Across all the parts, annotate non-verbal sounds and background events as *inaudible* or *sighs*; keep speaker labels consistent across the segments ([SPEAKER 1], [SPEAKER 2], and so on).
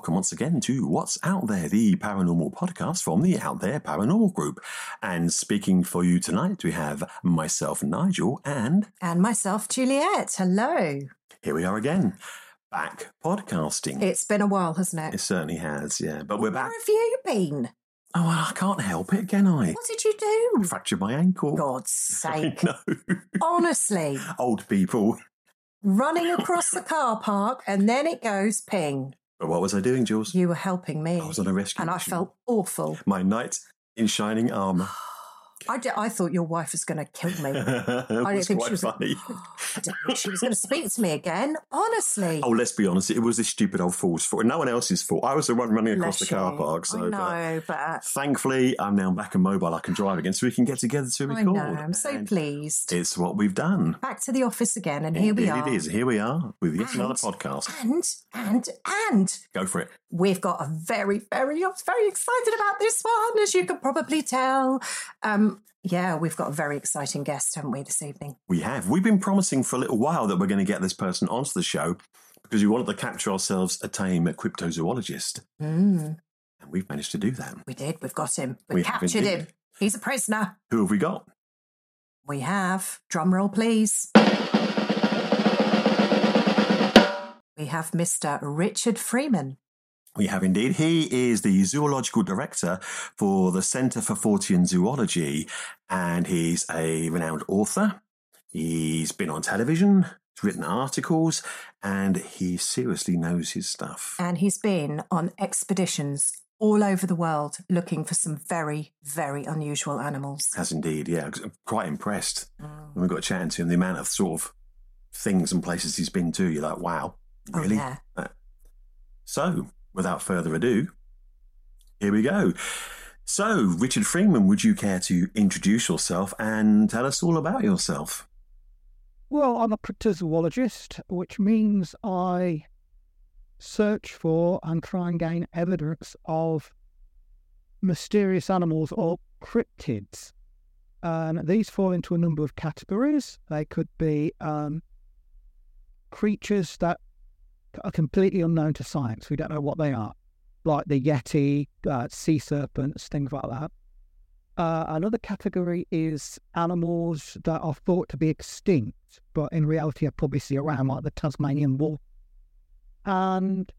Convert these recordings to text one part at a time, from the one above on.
[SPEAKER 1] Welcome once again to What's Out There, the paranormal podcast from the Out There Paranormal Group. And speaking for you tonight, we have myself, Nigel, and
[SPEAKER 2] And myself, Juliette. Hello.
[SPEAKER 1] here we are again, back podcasting.
[SPEAKER 2] It's been a while, hasn't it?
[SPEAKER 1] It certainly has, yeah. But we're back.
[SPEAKER 2] Where have you been?
[SPEAKER 1] Oh, well, I can't help it, can I?
[SPEAKER 2] What did you do?
[SPEAKER 1] Fractured my ankle.
[SPEAKER 2] God's *laughs* sake.
[SPEAKER 1] no.
[SPEAKER 2] Honestly,
[SPEAKER 1] Old people.
[SPEAKER 2] running across the car park and then it goes ping.
[SPEAKER 1] But what was I doing, Jules?
[SPEAKER 2] You were helping me.
[SPEAKER 1] I was on a rescue
[SPEAKER 2] and I felt awful.
[SPEAKER 1] My knight in shining armour. *gasps* *gasps*
[SPEAKER 2] I, d- I thought your wife was going to kill me. *laughs* I didn't think she was.
[SPEAKER 1] funny.
[SPEAKER 2] I didn't think she was going to speak to me again. Honestly.
[SPEAKER 1] Oh, let's be honest, it was this stupid old fool's fault. No one else's fault. I was the one running across
[SPEAKER 2] Bless
[SPEAKER 1] the car
[SPEAKER 2] you.
[SPEAKER 1] park. So,
[SPEAKER 2] I
[SPEAKER 1] but
[SPEAKER 2] know, but
[SPEAKER 1] thankfully, I'm now back and mobile. I can drive again, so we can get together to
[SPEAKER 2] I
[SPEAKER 1] record.
[SPEAKER 2] know. I'm so
[SPEAKER 1] And
[SPEAKER 2] pleased.
[SPEAKER 1] It's what we've done.
[SPEAKER 2] Back to the office again, and here we are.
[SPEAKER 1] It is. Here we are with yet another podcast.
[SPEAKER 2] And and and
[SPEAKER 1] Go for it.
[SPEAKER 2] we've got a very very I'm very excited about this one, as you can probably tell. Um, yeah, we've got a very exciting guest, haven't we, this evening?
[SPEAKER 1] We have. We've been promising for a little while that we're going to get this person onto the show because we wanted to capture ourselves a tame cryptozoologist.
[SPEAKER 2] Mm,
[SPEAKER 1] And we've managed to do that.
[SPEAKER 2] we did. We've got him. We,
[SPEAKER 1] We
[SPEAKER 2] captured him. He's a prisoner.
[SPEAKER 1] Who have we got?
[SPEAKER 2] We have. Drum roll, please. We have Mr. Richard Freeman.
[SPEAKER 1] We have indeed. He is the zoological director for the Centre for Fortean Zoology, and he's a renowned author. He's been on television, he's written articles, and he seriously knows his stuff.
[SPEAKER 2] and he's been on expeditions all over the world looking for some very, very unusual animals.
[SPEAKER 1] Has indeed, yeah. I'm quite impressed
[SPEAKER 2] Mm.
[SPEAKER 1] when we got chatting to him. The amount of sort of things and places he's been to, you're like, wow,
[SPEAKER 2] Oh,
[SPEAKER 1] really?
[SPEAKER 2] yeah.
[SPEAKER 1] Uh, So, without further ado, here we go. So, Richard Freeman, would you care to introduce yourself and tell us all about yourself?
[SPEAKER 3] Well, I'm a cryptozoologist, which means I search for and try and gain evidence of mysterious animals or cryptids. And these fall into a number of categories. They could be um, creatures that are completely unknown to science. We don't know what they are, like the Yeti, uh, sea serpents, things like that. Uh, another category is animals that are thought to be extinct, but in reality are probably see around, like the Tasmanian wolf. And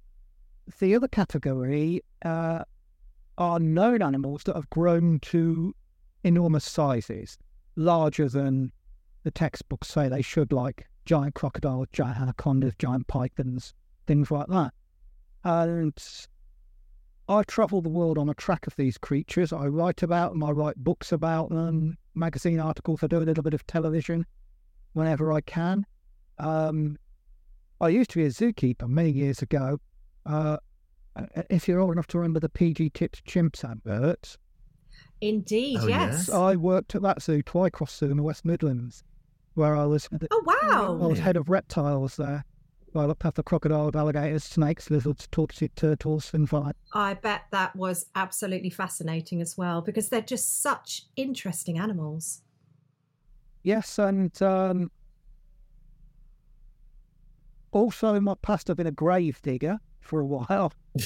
[SPEAKER 3] the other category uh, are known animals that have grown to enormous sizes, larger than the textbooks say they should, like giant crocodiles, giant anacondas, giant pythons, things like that. And I travel the world on a track of these creatures. I write about them, I write books about them, magazine articles, I do a little bit of television whenever I can. Um, I used to be a zookeeper many years ago. Uh, if you're old enough to remember the PG Tips chimps adverts,
[SPEAKER 4] Indeed,
[SPEAKER 1] Oh,
[SPEAKER 4] yes.
[SPEAKER 3] I worked at that zoo, Twycross Zoo in the West Midlands, where I was
[SPEAKER 4] Oh wow.
[SPEAKER 3] I was head of reptiles there. I looked after crocodiles, alligators, snakes, lizards, tortoises, turtles, things like.
[SPEAKER 4] I bet that was absolutely fascinating as well because they're just such interesting animals.
[SPEAKER 3] Yes, and um, also in my past, I've been a grave digger for a while. *laughs*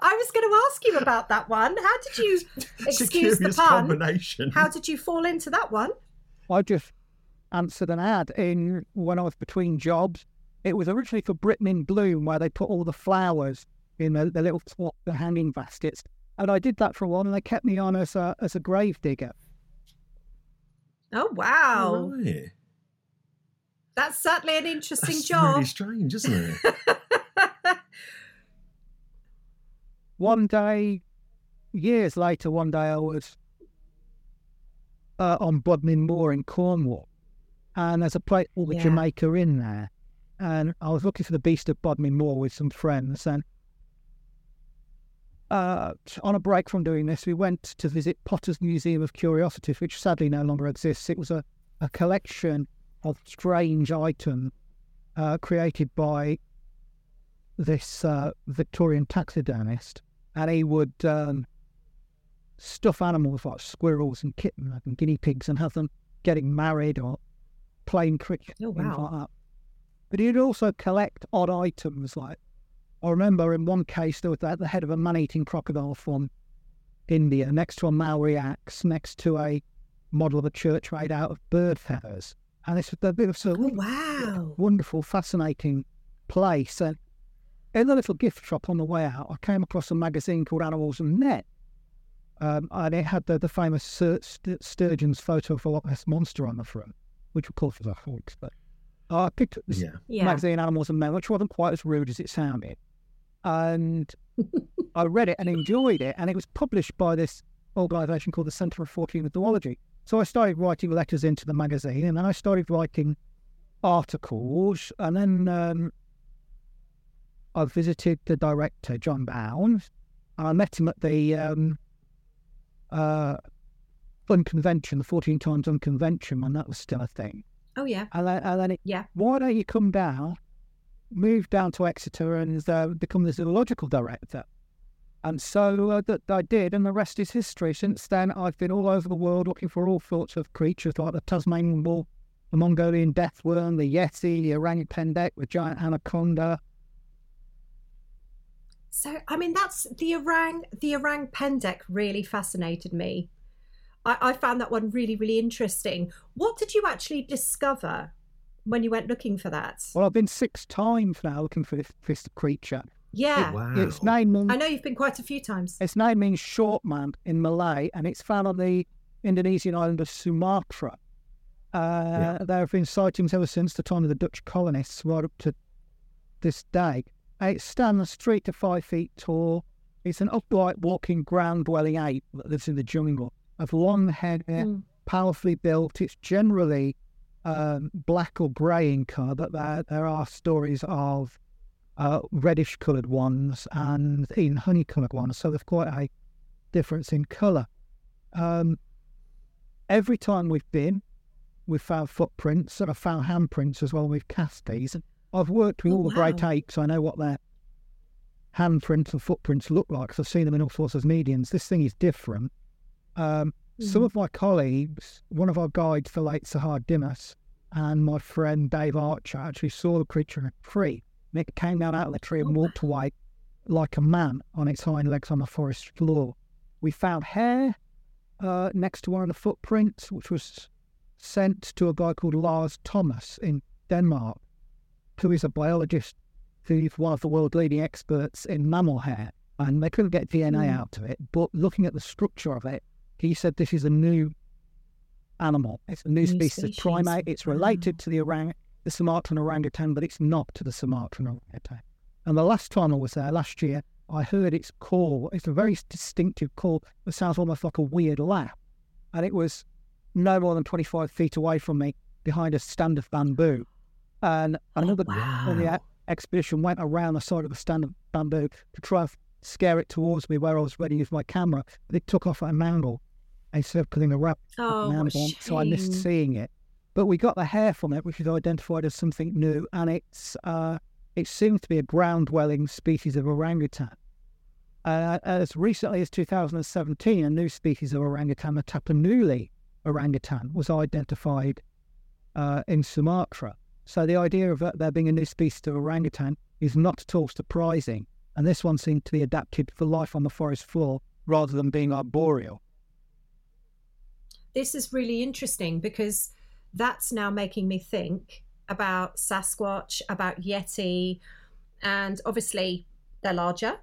[SPEAKER 4] I was going to ask you about that one. How did you *laughs* excuse the pun? How did you fall into that one?
[SPEAKER 3] I just answered an ad in when I was between jobs. It was originally for Britain in Bloom, where they put all the flowers in the, the little top, the hanging baskets. And I did that for a while, and they kept me on as a as a grave digger.
[SPEAKER 4] Oh wow!
[SPEAKER 1] Right.
[SPEAKER 4] That's certainly an interesting
[SPEAKER 1] That's
[SPEAKER 4] job.
[SPEAKER 1] really strange, isn't it? *laughs*
[SPEAKER 3] One day, years later, one day I was uh, on Bodmin Moor in Cornwall, and there's a place called the
[SPEAKER 4] Yeah.
[SPEAKER 3] Jamaica Inn there, and I was looking for the Beast of Bodmin Moor with some friends, and uh, on a break from doing this, we went to visit Potter's Museum of Curiosities, which sadly no longer exists. It was a, a collection of strange items uh, created by this uh, Victorian taxidermist, and he would um, stuff animals like squirrels and kittens and guinea pigs and have them getting married or playing cricket,
[SPEAKER 4] Oh,
[SPEAKER 3] things
[SPEAKER 4] wow.
[SPEAKER 3] like that. But he'd also collect odd items like I remember in one case there was the head of a man-eating crocodile from India next to a Maori axe, next to a model of a church made out of bird feathers. And this was a bit of sort of
[SPEAKER 4] Oh, wow.
[SPEAKER 3] wonderful, fascinating place. And in the little gift shop on the way out, I came across a magazine called Animals and Men. Um, and it had the, the famous Sir St- Surgeon's photo of a Loch Ness monster on the front, which of course was a hoax. But I picked up this
[SPEAKER 1] Yeah.
[SPEAKER 4] Yeah.
[SPEAKER 3] magazine Animals and Men, which wasn't quite as rude as it sounded. And *laughs* I read it and enjoyed it. And it was published by this organisation called the Centre for Fortean Zoology. So I started writing letters into the magazine and then I started writing articles. And then um, I visited the director, Jon Downes, and I met him at the um, uh, Unconvention, the Fortean Times Unconvention, when that was still a thing.
[SPEAKER 4] Oh, yeah.
[SPEAKER 3] And then, and then it,
[SPEAKER 4] Yeah.
[SPEAKER 3] why don't you come down, move down to Exeter and uh, become the zoological director? And so uh, that I did, and the rest is history. Since then, I've been all over the world looking for all sorts of creatures like the Tasmanian wolf, the Mongolian death worm, the yeti, the orang pendek, the giant anaconda.
[SPEAKER 4] So, I mean, that's the orang, the orang pendek really fascinated me. I, I found that one really, really interesting. What did you actually discover when you went looking for that?
[SPEAKER 3] Well, I've been six times now looking for this, this creature.
[SPEAKER 4] Yeah.
[SPEAKER 1] Wow.
[SPEAKER 3] Its name means
[SPEAKER 4] I know you've been quite a few times.
[SPEAKER 3] Its name means short man in Malay, and it's found on the Indonesian island of Sumatra. Uh, There have been sightings ever since the time of the Dutch colonists, right up to this day. It stands three to five feet tall. It's an upright walking ground dwelling ape that lives in the jungle, of long hair,
[SPEAKER 4] Mm.
[SPEAKER 3] powerfully built. It's generally um, black or grey in colour, but there, there are stories of uh, reddish coloured ones and even honey coloured ones. So there's quite a difference in colour. Um, every time we've been, we've found footprints and I've found handprints as well with casties. And I've worked with
[SPEAKER 4] Oh,
[SPEAKER 3] all the great
[SPEAKER 4] wow.
[SPEAKER 3] apes. I know what their handprints and footprints look like 'cause I've seen them in all sorts of mediums. This thing is different. Um, Some
[SPEAKER 4] Mhm.
[SPEAKER 3] of my colleagues, one of our guides, the late Sahar Dimas, and my friend Dave Archer actually saw the creature in a tree. It came down out of the tree and
[SPEAKER 4] Oh,
[SPEAKER 3] walked away like a man on its hind legs on the forest floor. We found hair uh, next to one of the footprints, which was sent to a guy called Lars Thomas in Denmark, who is a biologist who's one of the world leading experts in mammal hair. And they couldn't get DNA
[SPEAKER 4] Mm.
[SPEAKER 3] out of it, but looking at the structure of it, he said this is a new animal. It's a new,
[SPEAKER 4] New
[SPEAKER 3] species, of primate. It's
[SPEAKER 4] Wow.
[SPEAKER 3] related to the orang, the Sumatran orangutan, but it's not to the Sumatran orangutan. And the last time I was there, last year, I heard its call. It's a very distinctive call. It sounds almost like a weird laugh. And it was no more than 25 feet away from me behind a stand of bamboo. And oh, another
[SPEAKER 4] wow.
[SPEAKER 3] the expedition went around the side of the stand of bamboo to try and scare it towards me where I was ready with my camera. But it took off at an angle instead of putting a wrap
[SPEAKER 4] Oh, what
[SPEAKER 3] so I missed seeing it. But we got the hair from it, which is identified as something new, and it's uh, it seems to be a ground-dwelling species of orangutan. Uh, as recently as 2017, a new species of orangutan, the Tapanuli orangutan, was identified uh, in Sumatra. So the idea of there being a new species of orangutan is not at all surprising, and this one seemed to be adapted for life on the forest floor rather than being arboreal.
[SPEAKER 4] This is really interesting because that's now making me think about Sasquatch, about Yeti, and obviously they're larger.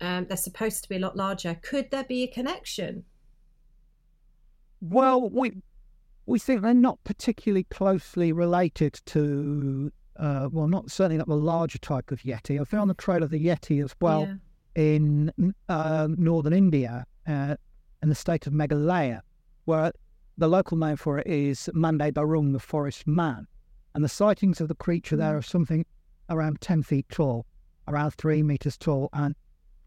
[SPEAKER 4] Um, they're supposed to be a lot larger. Could there be a connection?
[SPEAKER 3] Well, we we think they're not particularly closely related to, uh, well, not certainly not the larger type of yeti. I found the trail of the yeti as well
[SPEAKER 4] Yeah.
[SPEAKER 3] in um, northern India, uh, in the state of Meghalaya, where the local name for it is Mande Barung, the forest man. And the sightings of the creature there are something around 10 feet tall, around three meters tall. And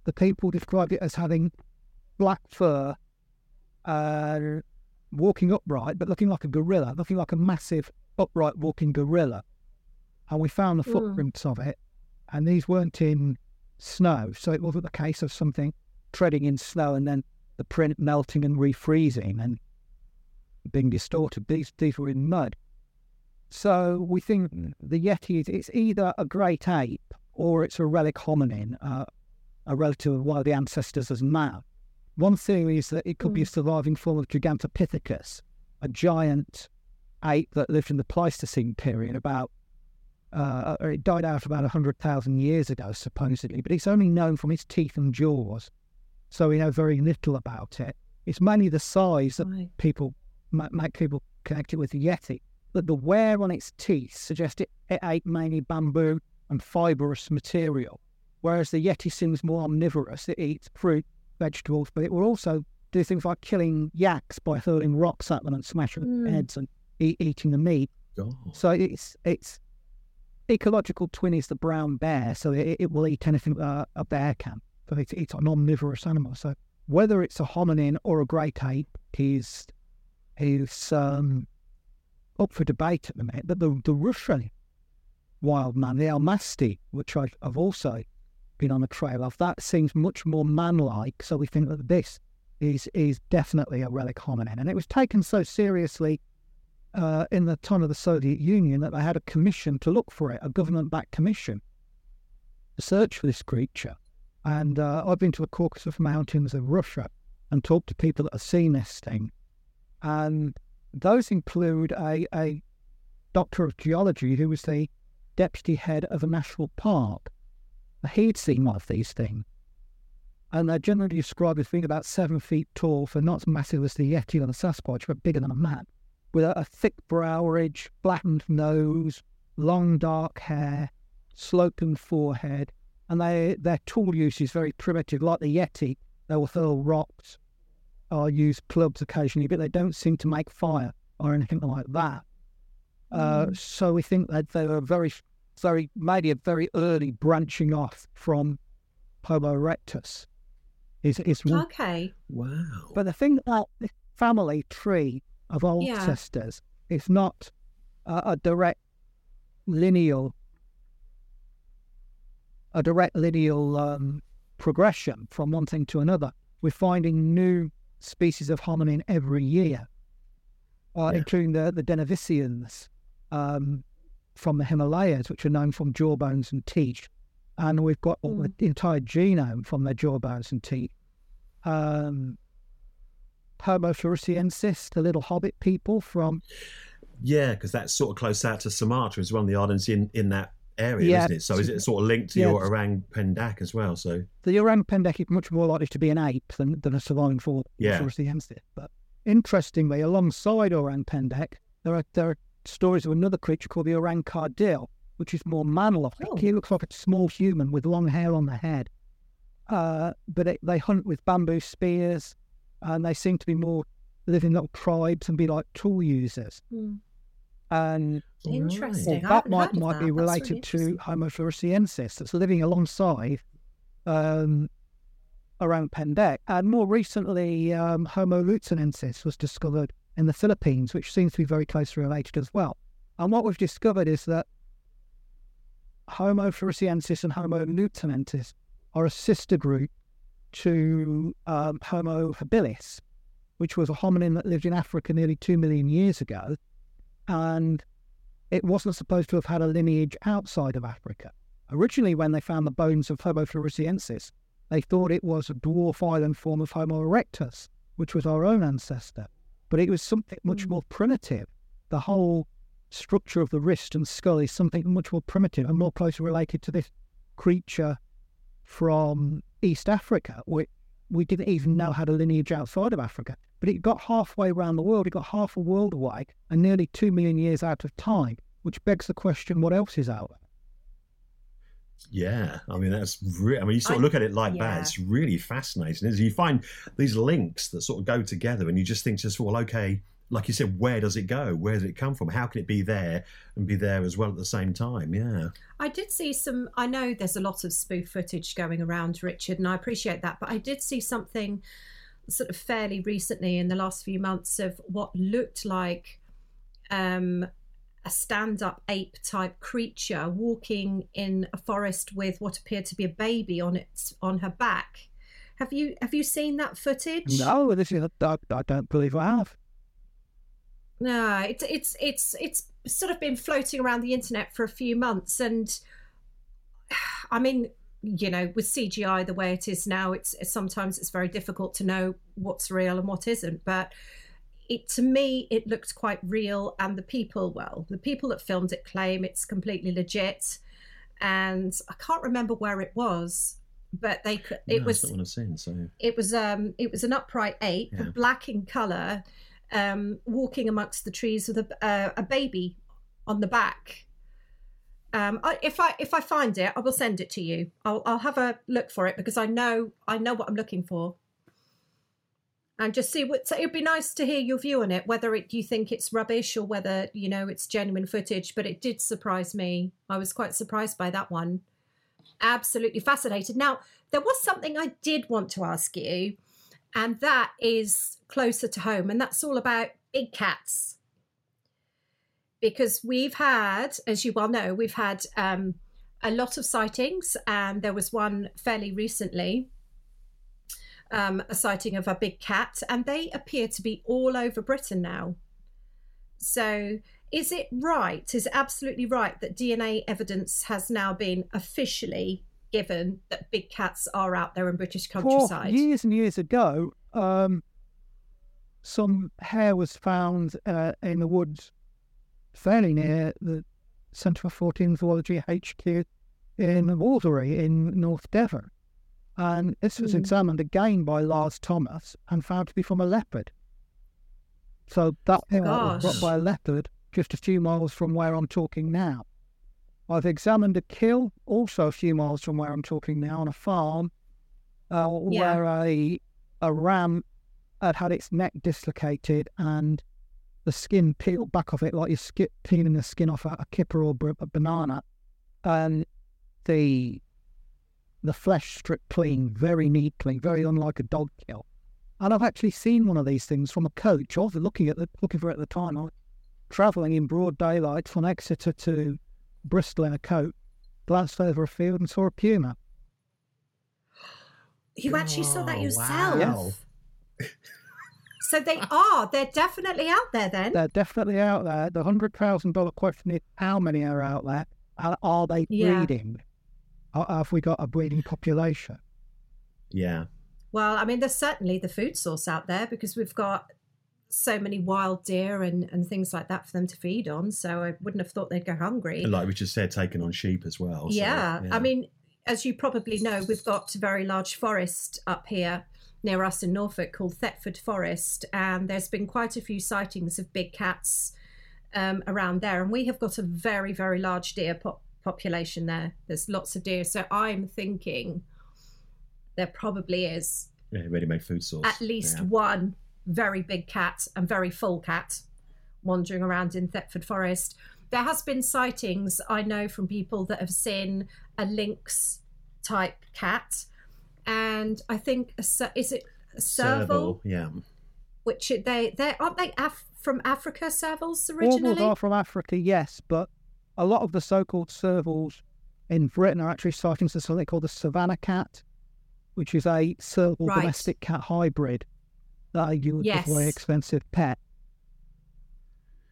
[SPEAKER 3] the people described it as having black fur, uh, walking upright, but looking like a gorilla, looking like a massive upright walking gorilla. And we found the
[SPEAKER 4] Mm.
[SPEAKER 3] footprints of it, and these weren't in snow, so it wasn't the case of something treading in snow and then the print melting and refreezing and being distorted. These these were in mud. So we think the Yeti is it's either a great ape or it's a relic hominin, uh, a relative of one of the ancestors as man. One theory is that it could be a surviving form of Gigantopithecus, a giant ape that lived in the Pleistocene period about uh, it died out about 100,000 years ago, supposedly, but it's only known from its teeth and jaws. So we know very little about it. It's mainly the size that
[SPEAKER 4] Right.
[SPEAKER 3] people make people connect it with the Yeti. But the wear on its teeth suggests it, it ate mainly bamboo and fibrous material, whereas the Yeti seems more omnivorous. It eats fruit, vegetables, but it will also do things like killing yaks by hurling rocks at them and smashing
[SPEAKER 4] Mm.
[SPEAKER 3] their heads and eat, eating the meat.
[SPEAKER 1] God.
[SPEAKER 3] So it's it's ecological twin is the brown bear, so it, it will eat anything uh, a bear can. So it's, it's an omnivorous animal. So whether it's a hominin or a great ape is is um, up for debate at the minute. But the the Russian wild man, the Almasty, which I've, I've also been on a trail of, that seems much more man-like. So we think that this is is definitely a relic hominin, and it was taken so seriously uh, in the time of the Soviet Union that they had a commission to look for it, a government-backed commission to search for this creature. And uh, I've been to the Caucasus Mountains of Russia and talked to people that have seen this thing, and those include a, a doctor of geology who was the deputy head of a national park. He'd seen one of these things. And they're generally described as being about seven feet tall, so not as massive as the Yeti or the Sasquatch, but bigger than a man with a, a thick brow ridge, flattened nose, long dark hair, sloping forehead, and they, their tool use is very primitive. Like the Yeti, they will hurl rocks or use clubs occasionally, but they don't seem to make fire or anything like that. Uh, so we think that they were very, very, maybe a very early branching off from Homo erectus. Is is
[SPEAKER 4] Okay.
[SPEAKER 1] Wow.
[SPEAKER 3] but the thing about the family tree of
[SPEAKER 4] Yeah.
[SPEAKER 3] ancestors is not a, a direct lineal, a direct lineal um, progression from one thing to another. We're finding new species of hominin every year, uh,
[SPEAKER 1] Yeah.
[SPEAKER 3] including the the Denisovans um, from the Himalayas, which are known from jawbones and teeth, and we've got all the entire genome from their jawbones and teeth. Um, Homo floresiensis, the little hobbit people from
[SPEAKER 1] Yeah, because that's sort of close out to Sumatra is one of the islands in, in that area,
[SPEAKER 3] Yeah.
[SPEAKER 1] isn't it? So is it sort of linked to
[SPEAKER 3] Yeah.
[SPEAKER 1] your orang pendek as well? So
[SPEAKER 3] the orang pendek is much more likely to be an ape than, than a surviving form
[SPEAKER 1] Yeah.
[SPEAKER 3] of floresiensis. But interestingly, alongside orang pendek, there are there are stories of another creature called the orang kardil, which is more man-like.
[SPEAKER 4] Oh.
[SPEAKER 3] He looks like a small human with long hair on the head. Uh, but it, they hunt with bamboo spears, and they seem to be more live in little tribes and be like tool users.
[SPEAKER 4] Hmm.
[SPEAKER 3] And
[SPEAKER 4] Interesting. I
[SPEAKER 3] that might might
[SPEAKER 4] that.
[SPEAKER 3] be
[SPEAKER 4] That's really
[SPEAKER 3] related to. Homo floresiensis that's living alongside um, orang Pendek. And more recently, um, Homo luzonensis was discovered in the Philippines, which seems to be very closely related as well. And what we've discovered is that Homo floresiensis and Homo luzonensis are a sister group to um, Homo habilis, which was a hominin that lived in Africa nearly two million years ago. And it wasn't supposed to have had a lineage outside of Africa. Originally, when they found the bones of Homo floresiensis, they thought it was a dwarf island form of Homo erectus, which was our own ancestor. But it was something much hmm. more primitive. The whole structure of the wrist and skull is something much more primitive and more closely related to this creature from East Africa, which we didn't even know had a lineage outside of Africa. But it got halfway around the world, it got half a world away and nearly two million years out of time, which begs the question what else is out there?
[SPEAKER 1] Yeah, I mean that's. Re- I mean, you sort of
[SPEAKER 4] I-
[SPEAKER 1] look at it like
[SPEAKER 4] yeah.
[SPEAKER 1] that. It's really fascinating. Is you find these links that sort of go together, and you just think, just well, okay, like you said, where does it go? Where does it come from? How can it be there and be there as well at the same time? Yeah,
[SPEAKER 4] I did see some. I know there's a lot of spoof footage going around, Richard, and I appreciate that. But I did see something sort of fairly recently in the last few months of what looked like um, a stand-up ape type creature walking in a forest with what appeared to be a baby on its on her back. Have you have you seen that footage?
[SPEAKER 3] No, this is I, I don't believe I have.
[SPEAKER 4] No, it's it's it's it's sort of been floating around the internet for a few months, and *sighs* I mean, you know, with CGI the way it is now, it's, sometimes it's very difficult to know what's real and what isn't. But it to me, it looked quite real, and the people, well, the people that filmed it claim it's completely legit. And I can't remember where it was, but they could. It
[SPEAKER 1] No,
[SPEAKER 4] was
[SPEAKER 1] that's not what I've seen. So
[SPEAKER 4] it was um it was an upright ape,
[SPEAKER 1] Yeah.
[SPEAKER 4] black in color, um, walking amongst the trees with a uh, a baby on the back. Um, I, if I if I find it, I will send it to you. I'll I'll have a look for it because I know I know what I'm looking for. And just see what so it'd be nice to hear your view on it, whether it, you think it's rubbish or whether you know it's genuine footage. But it did surprise me. I was quite surprised by that one absolutely fascinated. Now, there was something I did want to ask you, and that is closer to home, and that's all about big cats. Because we've had, as you well know, we've had um, a lot of sightings, and there was one fairly recently. Um, a sighting of a big cat, and they appear to be all over Britain now. So, is it right? Is it absolutely right that DNA evidence has now been officially given that big cats are out there in British countryside?
[SPEAKER 3] years and years ago, um, some hair was found uh, in the woods fairly near the Centre for Fortean Zoology HQ in Woolsery in North Devon. And this was
[SPEAKER 4] Hmm.
[SPEAKER 3] examined again by Lars Thomas and found to be from a leopard. So that hair was brought by a leopard just a few miles from where I'm talking now. I've examined a kill also a few miles from where I'm talking now on a farm uh,
[SPEAKER 4] Yeah.
[SPEAKER 3] where a a ram had had its neck dislocated and the skin peeled back off it like you're ski- peeling the skin off a, a kipper or a banana, and the the flesh stripped clean very neatly, very unlike a dog kill. And I've actually seen one of these things from a coach. I was looking at the, looking for it at the time. I was travelling in broad daylight from Exeter to Bristol in a coat, glanced over a field and saw a puma.
[SPEAKER 4] You actually saw that
[SPEAKER 1] Oh,
[SPEAKER 4] yourself.
[SPEAKER 1] wow.
[SPEAKER 4] So they are. They're definitely out there then.
[SPEAKER 3] They're definitely out there. The hundred thousand dollar question is how many are out there, and are they breeding? Or have we got a breeding population?
[SPEAKER 1] yeah,
[SPEAKER 4] Well, I mean, there's certainly the food source out there because we've got so many wild deer and, and things like that for them to feed on. So I wouldn't have thought they'd go hungry.
[SPEAKER 1] and like we just said, taking on sheep as well. so,
[SPEAKER 4] yeah. I mean, as you probably know, we've got very large forest up here near us in Norfolk called Thetford Forest, and there's been quite a few sightings of big cats um, around there, and we have got a very, very large deer pop- population there. There's lots of deer, so I'm thinking there probably is
[SPEAKER 1] yeah, ready-made food source.
[SPEAKER 4] at least
[SPEAKER 1] Yeah.
[SPEAKER 4] one very big cat and very full cat wandering around in Thetford Forest. There has been sightings I know from people that have seen a lynx type cat, and I think a, is it a serval,
[SPEAKER 1] Serval, yeah.
[SPEAKER 4] which they they aren't they Af- from Africa servals
[SPEAKER 3] Servals
[SPEAKER 4] originally.
[SPEAKER 3] are from Africa, yes, but a lot of the so-called servals in Britain are actually sightings of something called the savannah cat, which is a serval
[SPEAKER 4] Right.
[SPEAKER 3] domestic cat hybrid that you would
[SPEAKER 4] Yes.
[SPEAKER 3] a very expensive pet.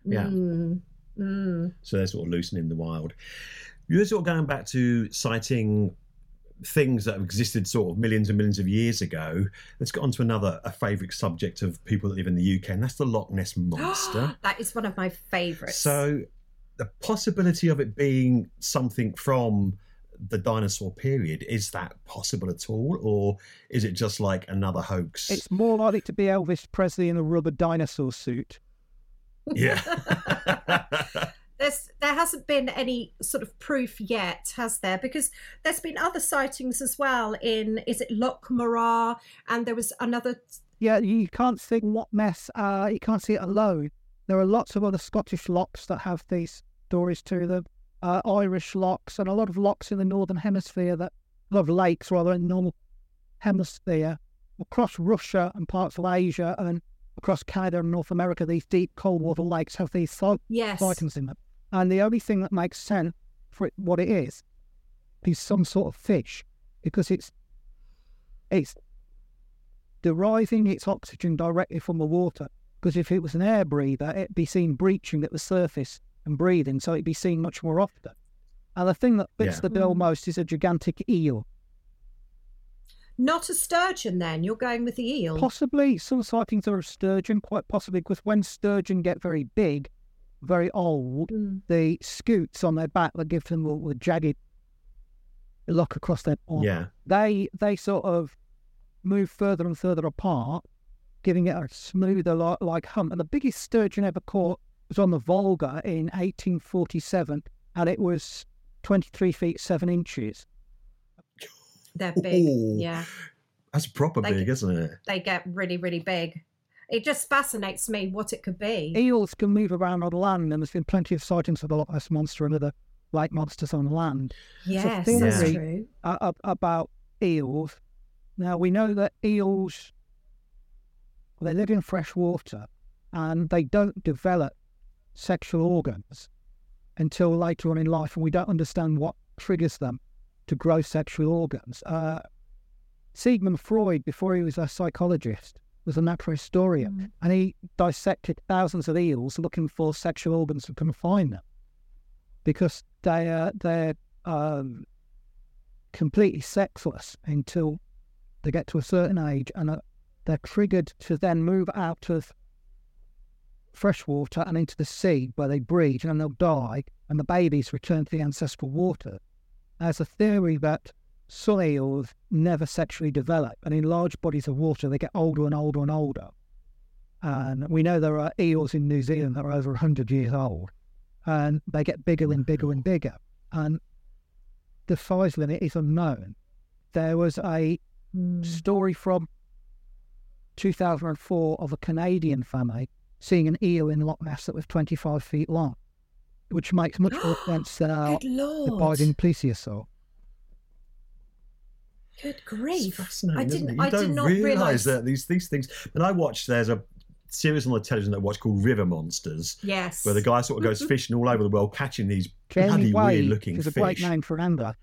[SPEAKER 1] Yeah.
[SPEAKER 4] Mm, mm.
[SPEAKER 1] So they're sort of loosening in the wild. You're sort of going back to citing things that have existed sort of millions and millions of years ago. Let's get on to another a favourite subject of people that live in the UK, and that's the Loch Ness *gasps* monster.
[SPEAKER 4] that is one of my favourites.
[SPEAKER 1] so the possibility of it being something from the dinosaur period is that possible at all, or is it just like another hoax?
[SPEAKER 3] It's more likely to be Elvis Presley in a rubber dinosaur suit.
[SPEAKER 1] yeah. *laughs* *laughs*
[SPEAKER 4] there's there hasn't been any sort of proof yet, has there? Because there's been other sightings as well in is it Loch Morar, and there was another.
[SPEAKER 3] Yeah, you can't see what mess. Uh, you can't see it alone. There are lots of other Scottish locks that have these stories to them. Uh, Irish locks and a lot of locks in the northern hemisphere that a lot of lakes rather in the northern hemisphere across Russia and parts of Asia and across Canada and North America. These deep cold water lakes have these si-
[SPEAKER 4] Yes,
[SPEAKER 3] sightings in them, and the only thing that makes sense for it, what it is is some sort of fish because it's it's deriving its oxygen directly from the water. Because if it was an air breather, it'd be seen breaching at the surface and breathing, so it'd be seen much more often. And the thing that fits
[SPEAKER 1] Yeah.
[SPEAKER 3] the bill
[SPEAKER 4] Mm.
[SPEAKER 3] most is a gigantic eel.
[SPEAKER 4] Not a sturgeon, then. You're going with the eel.
[SPEAKER 3] Possibly some sightings are of sturgeon, quite possibly, because when sturgeon get very big, very old,
[SPEAKER 4] Mm.
[SPEAKER 3] the scutes on their back that give them a, a jagged look across their back,
[SPEAKER 1] Yeah.
[SPEAKER 3] they they sort of move further and further apart, giving it a smoother li- like hump. And the biggest sturgeon ever caught was on the Volga in 1847, and it was 23 feet 7 inches.
[SPEAKER 4] They're big.
[SPEAKER 1] Ooh.
[SPEAKER 4] Yeah.
[SPEAKER 1] That's proper
[SPEAKER 4] Like-
[SPEAKER 1] big, isn't it?
[SPEAKER 4] They get really, really big. It just fascinates me what it could be.
[SPEAKER 3] Eels can move around on land, and there's been plenty of sightings of the Loch Ness monster and other lake monsters on land.
[SPEAKER 4] yes,
[SPEAKER 3] theory.
[SPEAKER 4] that's true.
[SPEAKER 3] ab- about eels. Now we know that eels they live in fresh water and they don't develop sexual organs until later on in life, and we don't understand what triggers them to grow sexual organs. Uh, Sigmund Freud, before he was a psychologist, was a natural historian,
[SPEAKER 4] Mm.
[SPEAKER 3] and he dissected thousands of eels looking for sexual organs and couldn't find them because they are they're um, completely sexless until they get to a certain age and uh, they're triggered to then move out of freshwater and into the sea where they breed and they'll die and the babies return to the ancestral water. There's a theory that some eels never sexually develop and in large bodies of water they get older and older and older. And we know there are eels in New Zealand that are over 100 years old and they get bigger and bigger and bigger. And the size limit is unknown. There was a
[SPEAKER 4] Mm.
[SPEAKER 3] story from 2004 of a Canadian family seeing an eel in Loch Ness that was 25 feet long, which makes much more *gasps* sense than our
[SPEAKER 4] lord.
[SPEAKER 3] abiding plesiosaur.
[SPEAKER 4] Good
[SPEAKER 1] It's
[SPEAKER 4] grief.
[SPEAKER 1] fascinating.
[SPEAKER 4] I
[SPEAKER 1] isn't
[SPEAKER 4] didn't
[SPEAKER 1] it? You
[SPEAKER 4] I
[SPEAKER 1] don't
[SPEAKER 4] did not
[SPEAKER 1] realise
[SPEAKER 4] realise
[SPEAKER 1] that these these things. And I watched. There's a series on the television that I watch called River Monsters,
[SPEAKER 4] Yes.
[SPEAKER 1] where the guy sort of goes *laughs* fishing all over the world, catching these
[SPEAKER 3] Jeremy
[SPEAKER 1] bloody weird
[SPEAKER 3] Wade
[SPEAKER 1] looking
[SPEAKER 3] is a
[SPEAKER 1] fish.
[SPEAKER 3] great name for an angler.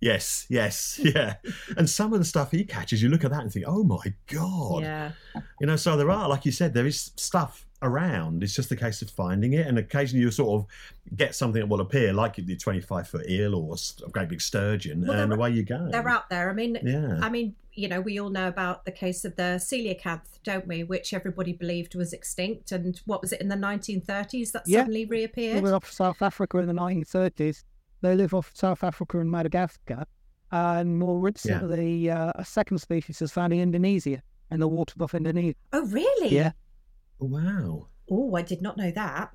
[SPEAKER 1] Yes, yes, *laughs* yeah. and some of the stuff he catches, you look at that and think, oh my god.
[SPEAKER 4] Yeah.
[SPEAKER 1] You know, so there are, like you said, there is stuff around. It's just a case of finding it, and occasionally you sort of get something that will appear, like the twenty-five foot eel or a great big sturgeon,
[SPEAKER 4] Well,
[SPEAKER 1] and
[SPEAKER 4] they're-
[SPEAKER 1] away you go.
[SPEAKER 4] They're out there. I mean,
[SPEAKER 1] Yeah.
[SPEAKER 4] I mean, you know, we all know about the case of the coelacanth, don't we? Which everybody believed was extinct. And what was it in the 1930s that
[SPEAKER 3] Yeah.
[SPEAKER 4] suddenly
[SPEAKER 3] They
[SPEAKER 4] reappeared?
[SPEAKER 3] were off South Africa in the 1930s. They live off South Africa and Madagascar. And more recently, uh, a second species is found in Indonesia, in the waters off Indonesia.
[SPEAKER 4] Oh, really?
[SPEAKER 3] Yeah.
[SPEAKER 1] Oh, wow,
[SPEAKER 4] Oh, I did not know that.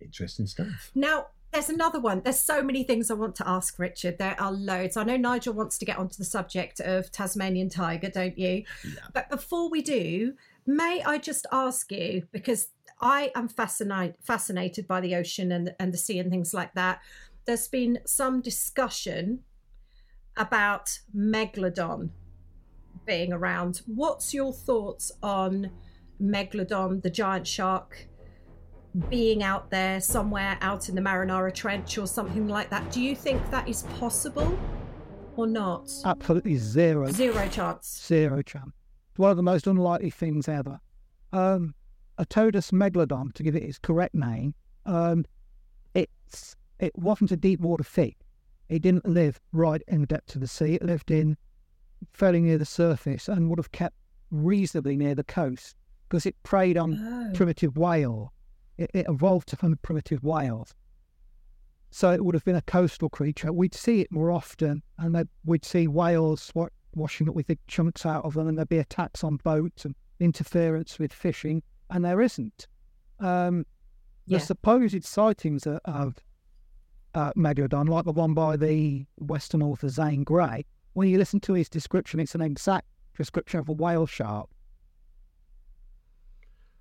[SPEAKER 1] interesting stuff.
[SPEAKER 4] Now, there's another one. There's so many things I want to ask Richard. There are loads. I know Nigel wants to get onto the subject of Tasmanian tiger, don't you?
[SPEAKER 1] Yeah.
[SPEAKER 4] But before we do, may I just ask you because I am fascinated fascinated by the ocean and and the sea and things like that. There's been some discussion about megalodon being around. What's your thoughts on megalodon, the giant shark? being out there somewhere out in the Marinara Trench or something like that. Do you think that is possible or not?
[SPEAKER 3] Absolutely zero.
[SPEAKER 4] Zero chance.
[SPEAKER 3] Zero chance. It's one of the most unlikely things ever. Um, Otodus megalodon, to give it its correct name, um, it's it wasn't a deep water fish. It didn't live right in the depths of the sea. It lived in fairly near the surface and would have kept reasonably near the coast because it preyed on
[SPEAKER 4] Oh.
[SPEAKER 3] primitive whale. It, it evolved from primitive whales. So it would have been a coastal creature. We'd see it more often, and we'd see whales wa- washing up with big chunks out of them, and there'd be attacks on boats and interference with fishing, and there isn't. Um, the supposed sightings of, of uh, Megalodon, like the one by the Western author Zane Grey, when you listen to his description, it's an exact description of a whale shark.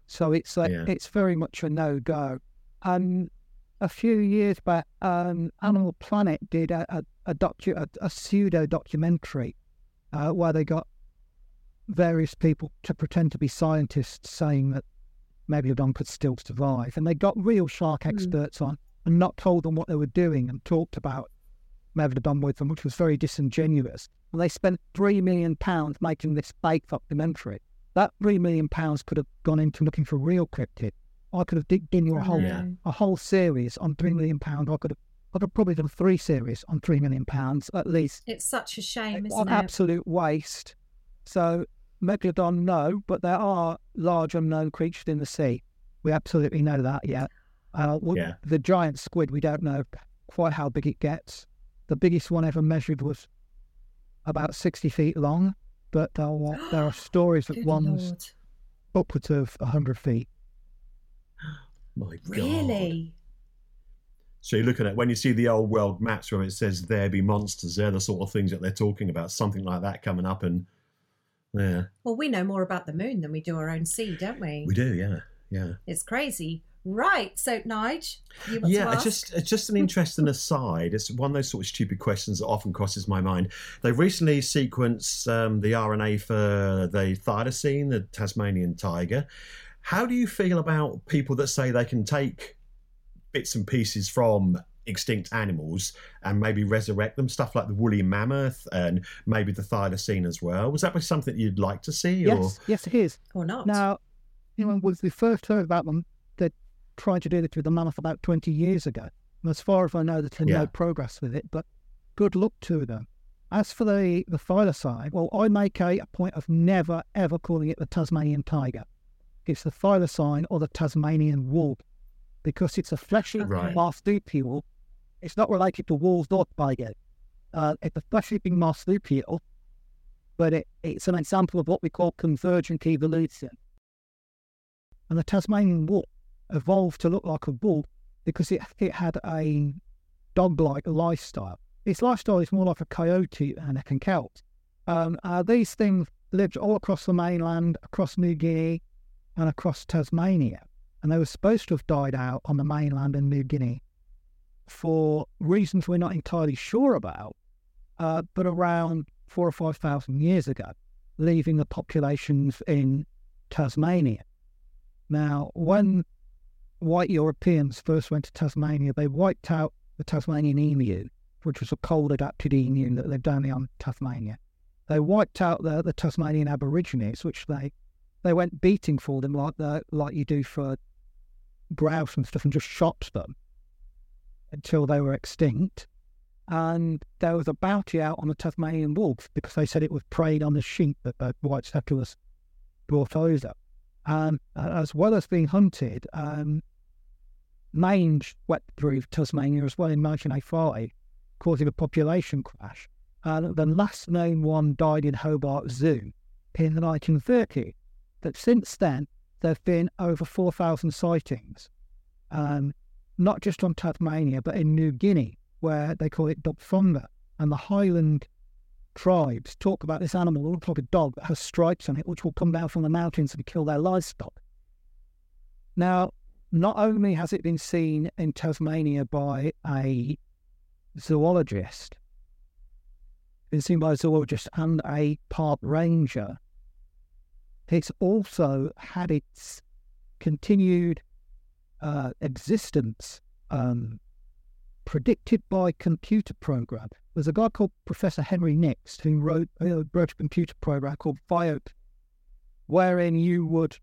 [SPEAKER 3] So it's like
[SPEAKER 1] Yeah.
[SPEAKER 3] it's very much a no go. And a few years back, um, Animal Planet did a a, a, docu- a, a pseudo documentary uh, where they got various people to pretend to be scientists saying that Megalodon could still survive, and they got real shark experts on and not told them what they were doing and talked about Megalodon with them, which was very disingenuous. And they spent three million pounds making this fake documentary. That three million pounds could have gone into looking for real cryptid. I could have digged in a whole
[SPEAKER 1] Yeah.
[SPEAKER 3] a whole series on three million pound. I could have I've probably done three series on three million pounds at least.
[SPEAKER 4] It's such a shame,
[SPEAKER 3] An
[SPEAKER 4] isn't it?
[SPEAKER 3] absolute waste. So megalodon, no, but there are large unknown creatures in the sea. We absolutely know that. Yeah. Uh,
[SPEAKER 1] Yeah.
[SPEAKER 3] The giant squid, we don't know quite how big it gets. The biggest one ever measured was about sixty feet long, but there are, there *gasps* are stories that
[SPEAKER 4] Good
[SPEAKER 3] one's
[SPEAKER 4] Lord.
[SPEAKER 3] upwards of hundred feet. *gasps*
[SPEAKER 1] My God.
[SPEAKER 4] Really?
[SPEAKER 1] So you're looking at when you see the old world maps where it says there be monsters, they're the sort of things that they're talking about, something like that coming up, and yeah,
[SPEAKER 4] Well, we know more about the moon than we do our own sea, don't we?
[SPEAKER 1] we do, yeah, yeah.
[SPEAKER 4] It's crazy. Right. So, Nige, you want
[SPEAKER 1] Yeah, it's
[SPEAKER 4] ask?
[SPEAKER 1] just it's just an interesting aside. It's one of those sort of stupid questions that often crosses my mind. They've recently sequenced um, the RNA for the thylacine, the Tasmanian tiger. How do you feel about people that say they can take bits and pieces from extinct animals and maybe resurrect them? Stuff like the woolly mammoth and maybe the thylacine as well. Was that something you'd like to see? Or
[SPEAKER 3] Yes, yes, it is.
[SPEAKER 4] or not?
[SPEAKER 3] Now, you know, was the first heard about them. Tried to do this with the mammoth about 20 years ago. And as far as I know, there's been
[SPEAKER 1] Yeah.
[SPEAKER 3] no progress with it, but good luck to them. As for the, the thylacine, well, I make a, a point of never, ever calling it the Tasmanian tiger. It's the thylacine or the Tasmanian wolf because it's a fleshy
[SPEAKER 1] Right.
[SPEAKER 3] marsupial. It's not related to wolves or tiger. Uh, it's a fleshy marsupial, but it, it's an example of what we call convergent evolution. And the Tasmanian wolf evolved to look like a bull because it, it had a dog like lifestyle. Its lifestyle is more like a coyote and a concout. Um, uh, these things lived all across the mainland, across New Guinea, and across Tasmania. And they were supposed to have died out on the mainland in New Guinea for reasons we're not entirely sure about, uh, but around four or five thousand years ago, leaving the populations in Tasmania. Now, when white Europeans first went to Tasmania, they wiped out the Tasmanian emu, which was a cold adapted emu that lived only on Tasmania. They wiped out the, the Tasmanian Aborigines, which they they went beating for them like the like you do for grouse and stuff, and just shot them until they were extinct. And there was a bounty out on the Tasmanian wolf because they said it was preying on the sheep that the white settlers brought over. Um, as well as being hunted, um, mange went through Tasmania as well in 1985, causing a population crash. And the last known one died in Hobart Zoo in the 1930s. But since then, there have been over 4,000 sightings, um, not just on Tasmania, but in New Guinea, where they call it Dobfonga. And the Highland tribes talk about this animal, looks like a dog that has stripes on it, which will come down from the mountains and kill their livestock. Now, not only has it been seen in Tasmania by a zoologist, been seen by a zoologist and a park ranger, it's also had its continued uh, existence um, predicted by computer program. There's a guy called Professor Henry Nix who wrote, uh, wrote a computer program called Biot, wherein you would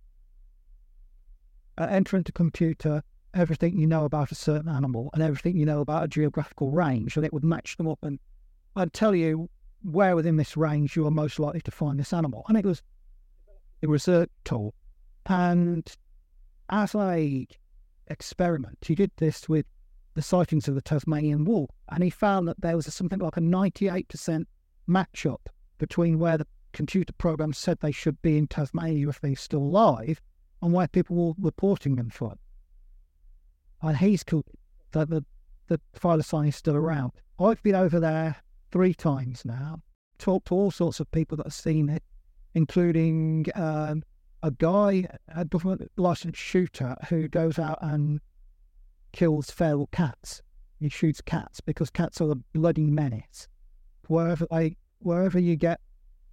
[SPEAKER 3] uh, enter into computer everything you know about a certain animal and everything you know about a geographical range, and it would match them up and, and tell you where within this range you are most likely to find this animal. And it was a research tool. And as a experiment, he did this with the sightings of the Tasmanian wolf, and he found that there was something like a 98% match up between where the computer program said they should be in Tasmania if they're still alive and where people were reporting them from. And he's cool that the, the thylacine is still around. I've been over there three times now, talked to all sorts of people that have seen it, including um, a guy, a government licensed shooter who goes out and kills feral cats. He shoots cats because cats are a bloody menace. Wherever they, wherever you get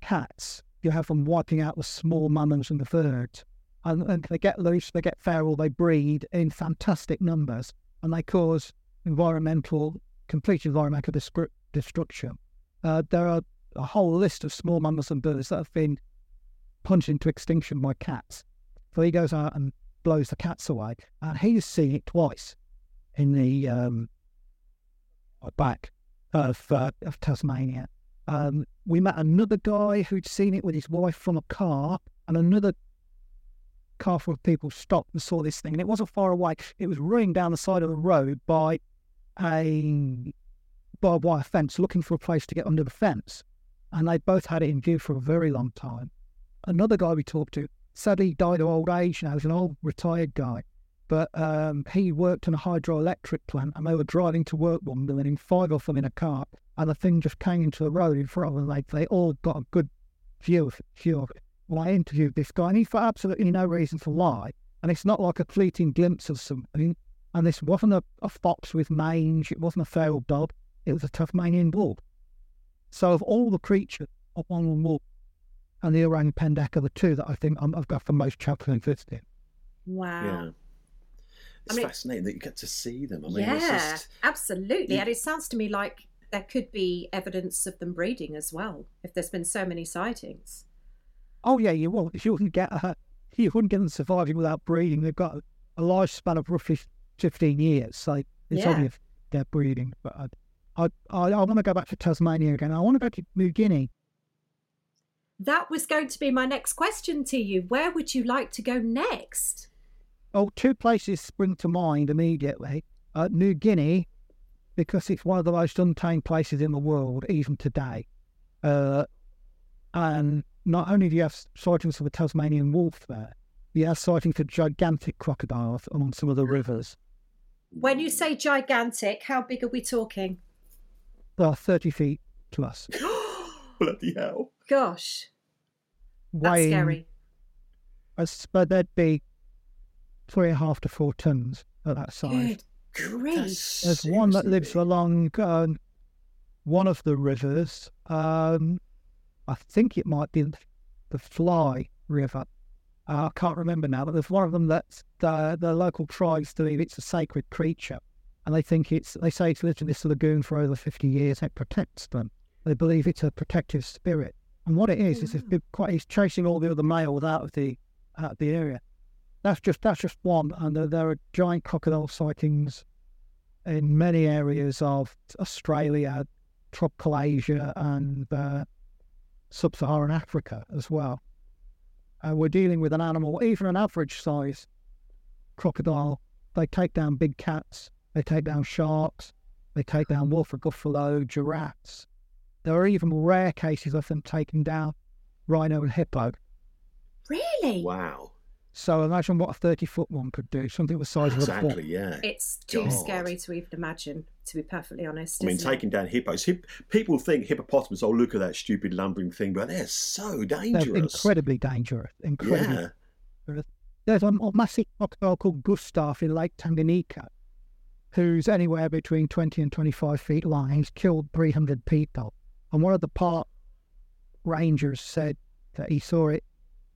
[SPEAKER 3] cats, you have them wiping out the small mammals and the birds. And, and they get loose, they get feral, they breed in fantastic numbers, and they cause environmental, complete environmental destru- destruction. Uh, there are a whole list of small mammals and birds that have been punched into extinction by cats. So he goes out and blows the cats away, and he's seen it twice in the um, back of, uh, of Tasmania. Um, we met another guy who'd seen it with his wife from a car, and another car full of people stopped and saw this thing. And it wasn't far away. It was running down the side of the road by a barbed wire fence, looking for a place to get under the fence. And they both had it in view for a very long time. Another guy we talked to sadly died of old age now. He's an old retired guy. But um, he worked in a hydroelectric plant and they were driving to work one morning, five of them in a car, and the thing just came into the road in front of them. Like, they all got a good view of, view of it. Well, I interviewed this guy and he for absolutely no reason to lie. And it's not like a fleeting glimpse of something. And this wasn't a, a fox with mange, it wasn't a feral dog, it was a Tasmanian wolf. So, of all the creatures of one wolf and the orang pendek are the two that I think i have got the most chapter interest in.
[SPEAKER 4] Wow.
[SPEAKER 1] Yeah. It's
[SPEAKER 4] I mean-
[SPEAKER 1] fascinating that you get to see them. I mean,
[SPEAKER 4] yeah,
[SPEAKER 1] just,
[SPEAKER 4] absolutely.
[SPEAKER 1] you-
[SPEAKER 4] And it sounds to me like there could be evidence of them breeding as well, if there's been so many sightings.
[SPEAKER 3] Oh yeah, you won't. *laughs* You wouldn't get uh, you wouldn't get them surviving without breeding. They've got a lifespan of roughly fifteen years, so it's
[SPEAKER 4] Yeah.
[SPEAKER 3] obvious they're breeding. But I, I, I, I want to go back to Tasmania again. I want to go to New Guinea.
[SPEAKER 4] That was going to be my next question to you. Where would you like to go next?
[SPEAKER 3] Oh, two places spring to mind immediately. Uh, New Guinea, because it's one of the most untamed places in the world, even today. Uh, and not only do you have sightings of the Tasmanian wolf there, you have sightings of gigantic crocodiles along some of the rivers.
[SPEAKER 4] When you say gigantic, how big are we talking?
[SPEAKER 3] They are 30 feet plus, *gasps* *gasps*
[SPEAKER 1] bloody hell.
[SPEAKER 4] Gosh, that's
[SPEAKER 3] weighing,
[SPEAKER 4] scary.
[SPEAKER 3] as- but they'd be three and a half to four tons at that size.
[SPEAKER 4] Good grief.
[SPEAKER 1] that's
[SPEAKER 3] There's one that lives along um, one of the rivers. Um, I think it might be the Fly River. Uh, I can't remember now, but there's one of them that the, the local tribes believe it's a sacred creature, and they think it's. They say it's lived in this lagoon for over 50 years. It protects them. They believe it's a protective spirit, and what it is is it's been quite. It's chasing all the other males out of the out of the area. That's just that's just one, and there, there are giant crocodile sightings in many areas of Australia, tropical Asia, and uh, sub-Saharan Africa as well. And we're dealing with an animal, even an average size crocodile. They take down big cats, they take down sharks, they take down wolf or buffalo, giraffes. There are even rare cases of them taking down rhino and hippo.
[SPEAKER 4] Really?
[SPEAKER 1] Wow.
[SPEAKER 3] So imagine what a 30 foot one could do, something the size of a
[SPEAKER 1] Exactly, yeah.
[SPEAKER 4] It's too
[SPEAKER 1] God.
[SPEAKER 4] scary to even imagine, to be perfectly honest.
[SPEAKER 1] I mean,
[SPEAKER 4] isn't it?
[SPEAKER 1] taking down hippos. Hip, people think hippopotamus, oh, look at that stupid lumbering thing, but they're so dangerous.
[SPEAKER 3] They're
[SPEAKER 1] dangerous.
[SPEAKER 3] incredibly dangerous. Incredibly
[SPEAKER 1] Yeah.
[SPEAKER 3] There's a, a massive crocodile called Gustave in Lake Tanganyika, who's anywhere between 20 and 25 feet long. He's killed 300 people. And one of the park rangers said that he saw it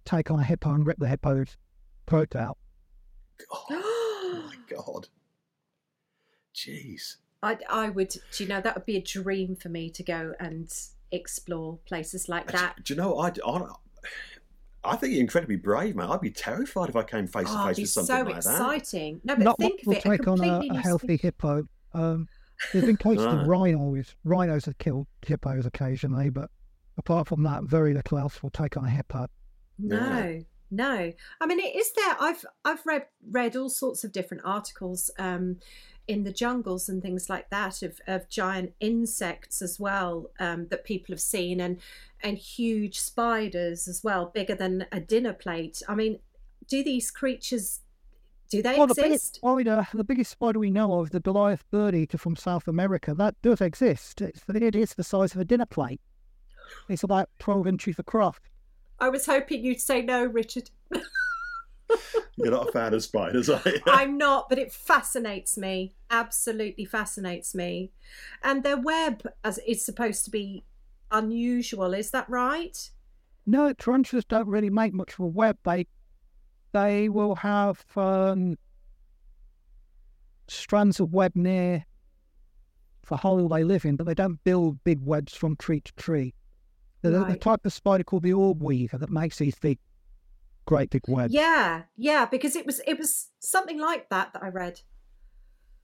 [SPEAKER 3] take on a hippo and rip the hippo's throat out. *gasps*
[SPEAKER 1] Oh, my *gasps* God. Jeez.
[SPEAKER 4] I, I would, do you know, that would be a dream for me to go and explore places like that.
[SPEAKER 1] Do you know, I, I, I think you're incredibly brave, man. I'd be terrified if I came face to
[SPEAKER 4] Oh,
[SPEAKER 1] face with something
[SPEAKER 4] so
[SPEAKER 1] like that.
[SPEAKER 4] exciting. No, but
[SPEAKER 3] Not
[SPEAKER 4] think
[SPEAKER 3] what
[SPEAKER 4] of
[SPEAKER 3] will
[SPEAKER 4] it.
[SPEAKER 3] take on a, a healthy
[SPEAKER 4] species.
[SPEAKER 3] hippo. Um, there's been cases of
[SPEAKER 1] Right.
[SPEAKER 3] rhinos. Rhinos have killed hippos occasionally, but apart from that, very little else will take on a hippo.
[SPEAKER 4] No, no. I mean, it is there. I've I've read read all sorts of different articles um, in the jungles and things like that of, of giant insects as well um, that people have seen and and huge spiders as well, bigger than a dinner plate. I mean, do these creatures do they
[SPEAKER 3] Well, the biggest
[SPEAKER 4] exist?
[SPEAKER 3] spider, the biggest spider we know of, the Goliath bird eater from South America, that does exist. It's, it is the size of a dinner plate. It's about 12 inches across.
[SPEAKER 4] I was hoping you'd say no, Richard. *laughs*
[SPEAKER 1] You're not a fan of spiders, are you?
[SPEAKER 4] I'm not, but it fascinates me. Absolutely fascinates me. And their web as is supposed to be unusual, is that right?
[SPEAKER 3] No, tarantulas don't really make much of a web. They they will have um, strands of web near the hole they live in, but they don't build big webs from tree to tree. They're the- the type of spider called the orb weaver that makes these big, great big webs.
[SPEAKER 4] Yeah, yeah, because it was it was something like that that I read.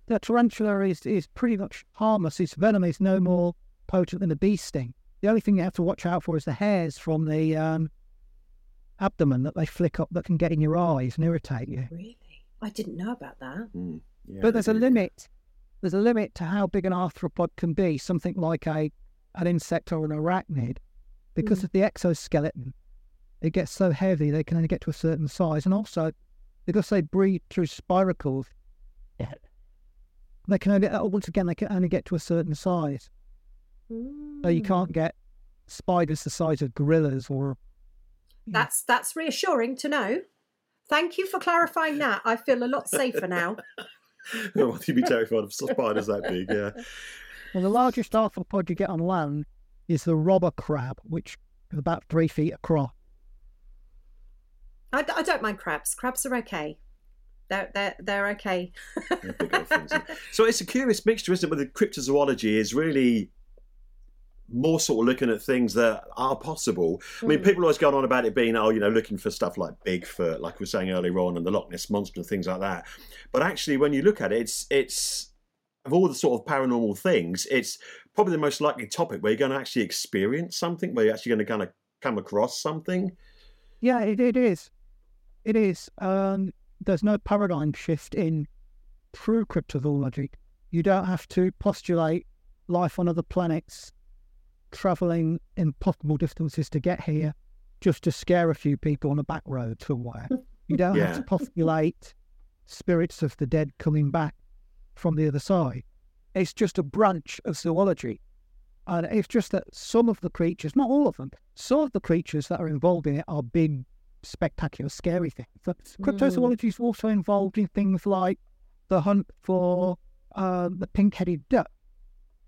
[SPEAKER 3] the tarantula is, is pretty much harmless. Its venom is no more potent than a bee sting. The only thing you have to watch out for is the hairs from the um, abdomen that they flick up that can get in your eyes and irritate you.
[SPEAKER 4] Really? I didn't know about that.
[SPEAKER 1] Mm, yeah,
[SPEAKER 3] but there's a limit. There's a limit to how big an arthropod can be. Something like a an insect or an arachnid, because
[SPEAKER 4] Mm.
[SPEAKER 3] of the exoskeleton, it gets so heavy they can only get to a certain size, and also because they breathe through spiracles, they can only uh, once again they can only get to a certain size. So you
[SPEAKER 4] Mm.
[SPEAKER 3] can't get spiders the size of gorillas or
[SPEAKER 4] That's that's reassuring to know. Thank you for clarifying that. I feel a lot safer now.
[SPEAKER 1] well, you'd be terrified of spiders that big, yeah.
[SPEAKER 3] Well, the largest arthropod you get on land is the robber crab, which is about three feet across.
[SPEAKER 4] I don't mind crabs. Crabs are okay. They're they're they're okay.
[SPEAKER 1] They're big old things. So it's a curious mixture, isn't it? With the cryptozoology is really more sort of looking at things that are possible. I mean,
[SPEAKER 4] Mm.
[SPEAKER 1] people always going on about it being, oh, you know, looking for stuff like Bigfoot, like we were saying earlier on, and the Loch Ness monster and things like that. But actually, when you look at it, it's it's of all the sort of paranormal things, it's probably the most likely topic where you're going to actually experience something, where you're actually going to kind of come across something.
[SPEAKER 3] Yeah, it, it is. It is. Um, there's no paradigm shift in true cryptozoology. You don't have to postulate life on other planets, traveling impossible distances to get here, just to scare a few people on a back road somewhere. *laughs* You don't have to postulate spirits of the dead coming back from the other side. It's just a branch of zoology. And it's just that some of the creatures, not all of them, some of the creatures that are involved in it are big, spectacular, scary things. But cryptozoology is also involved in things like the hunt for uh, the pink-headed duck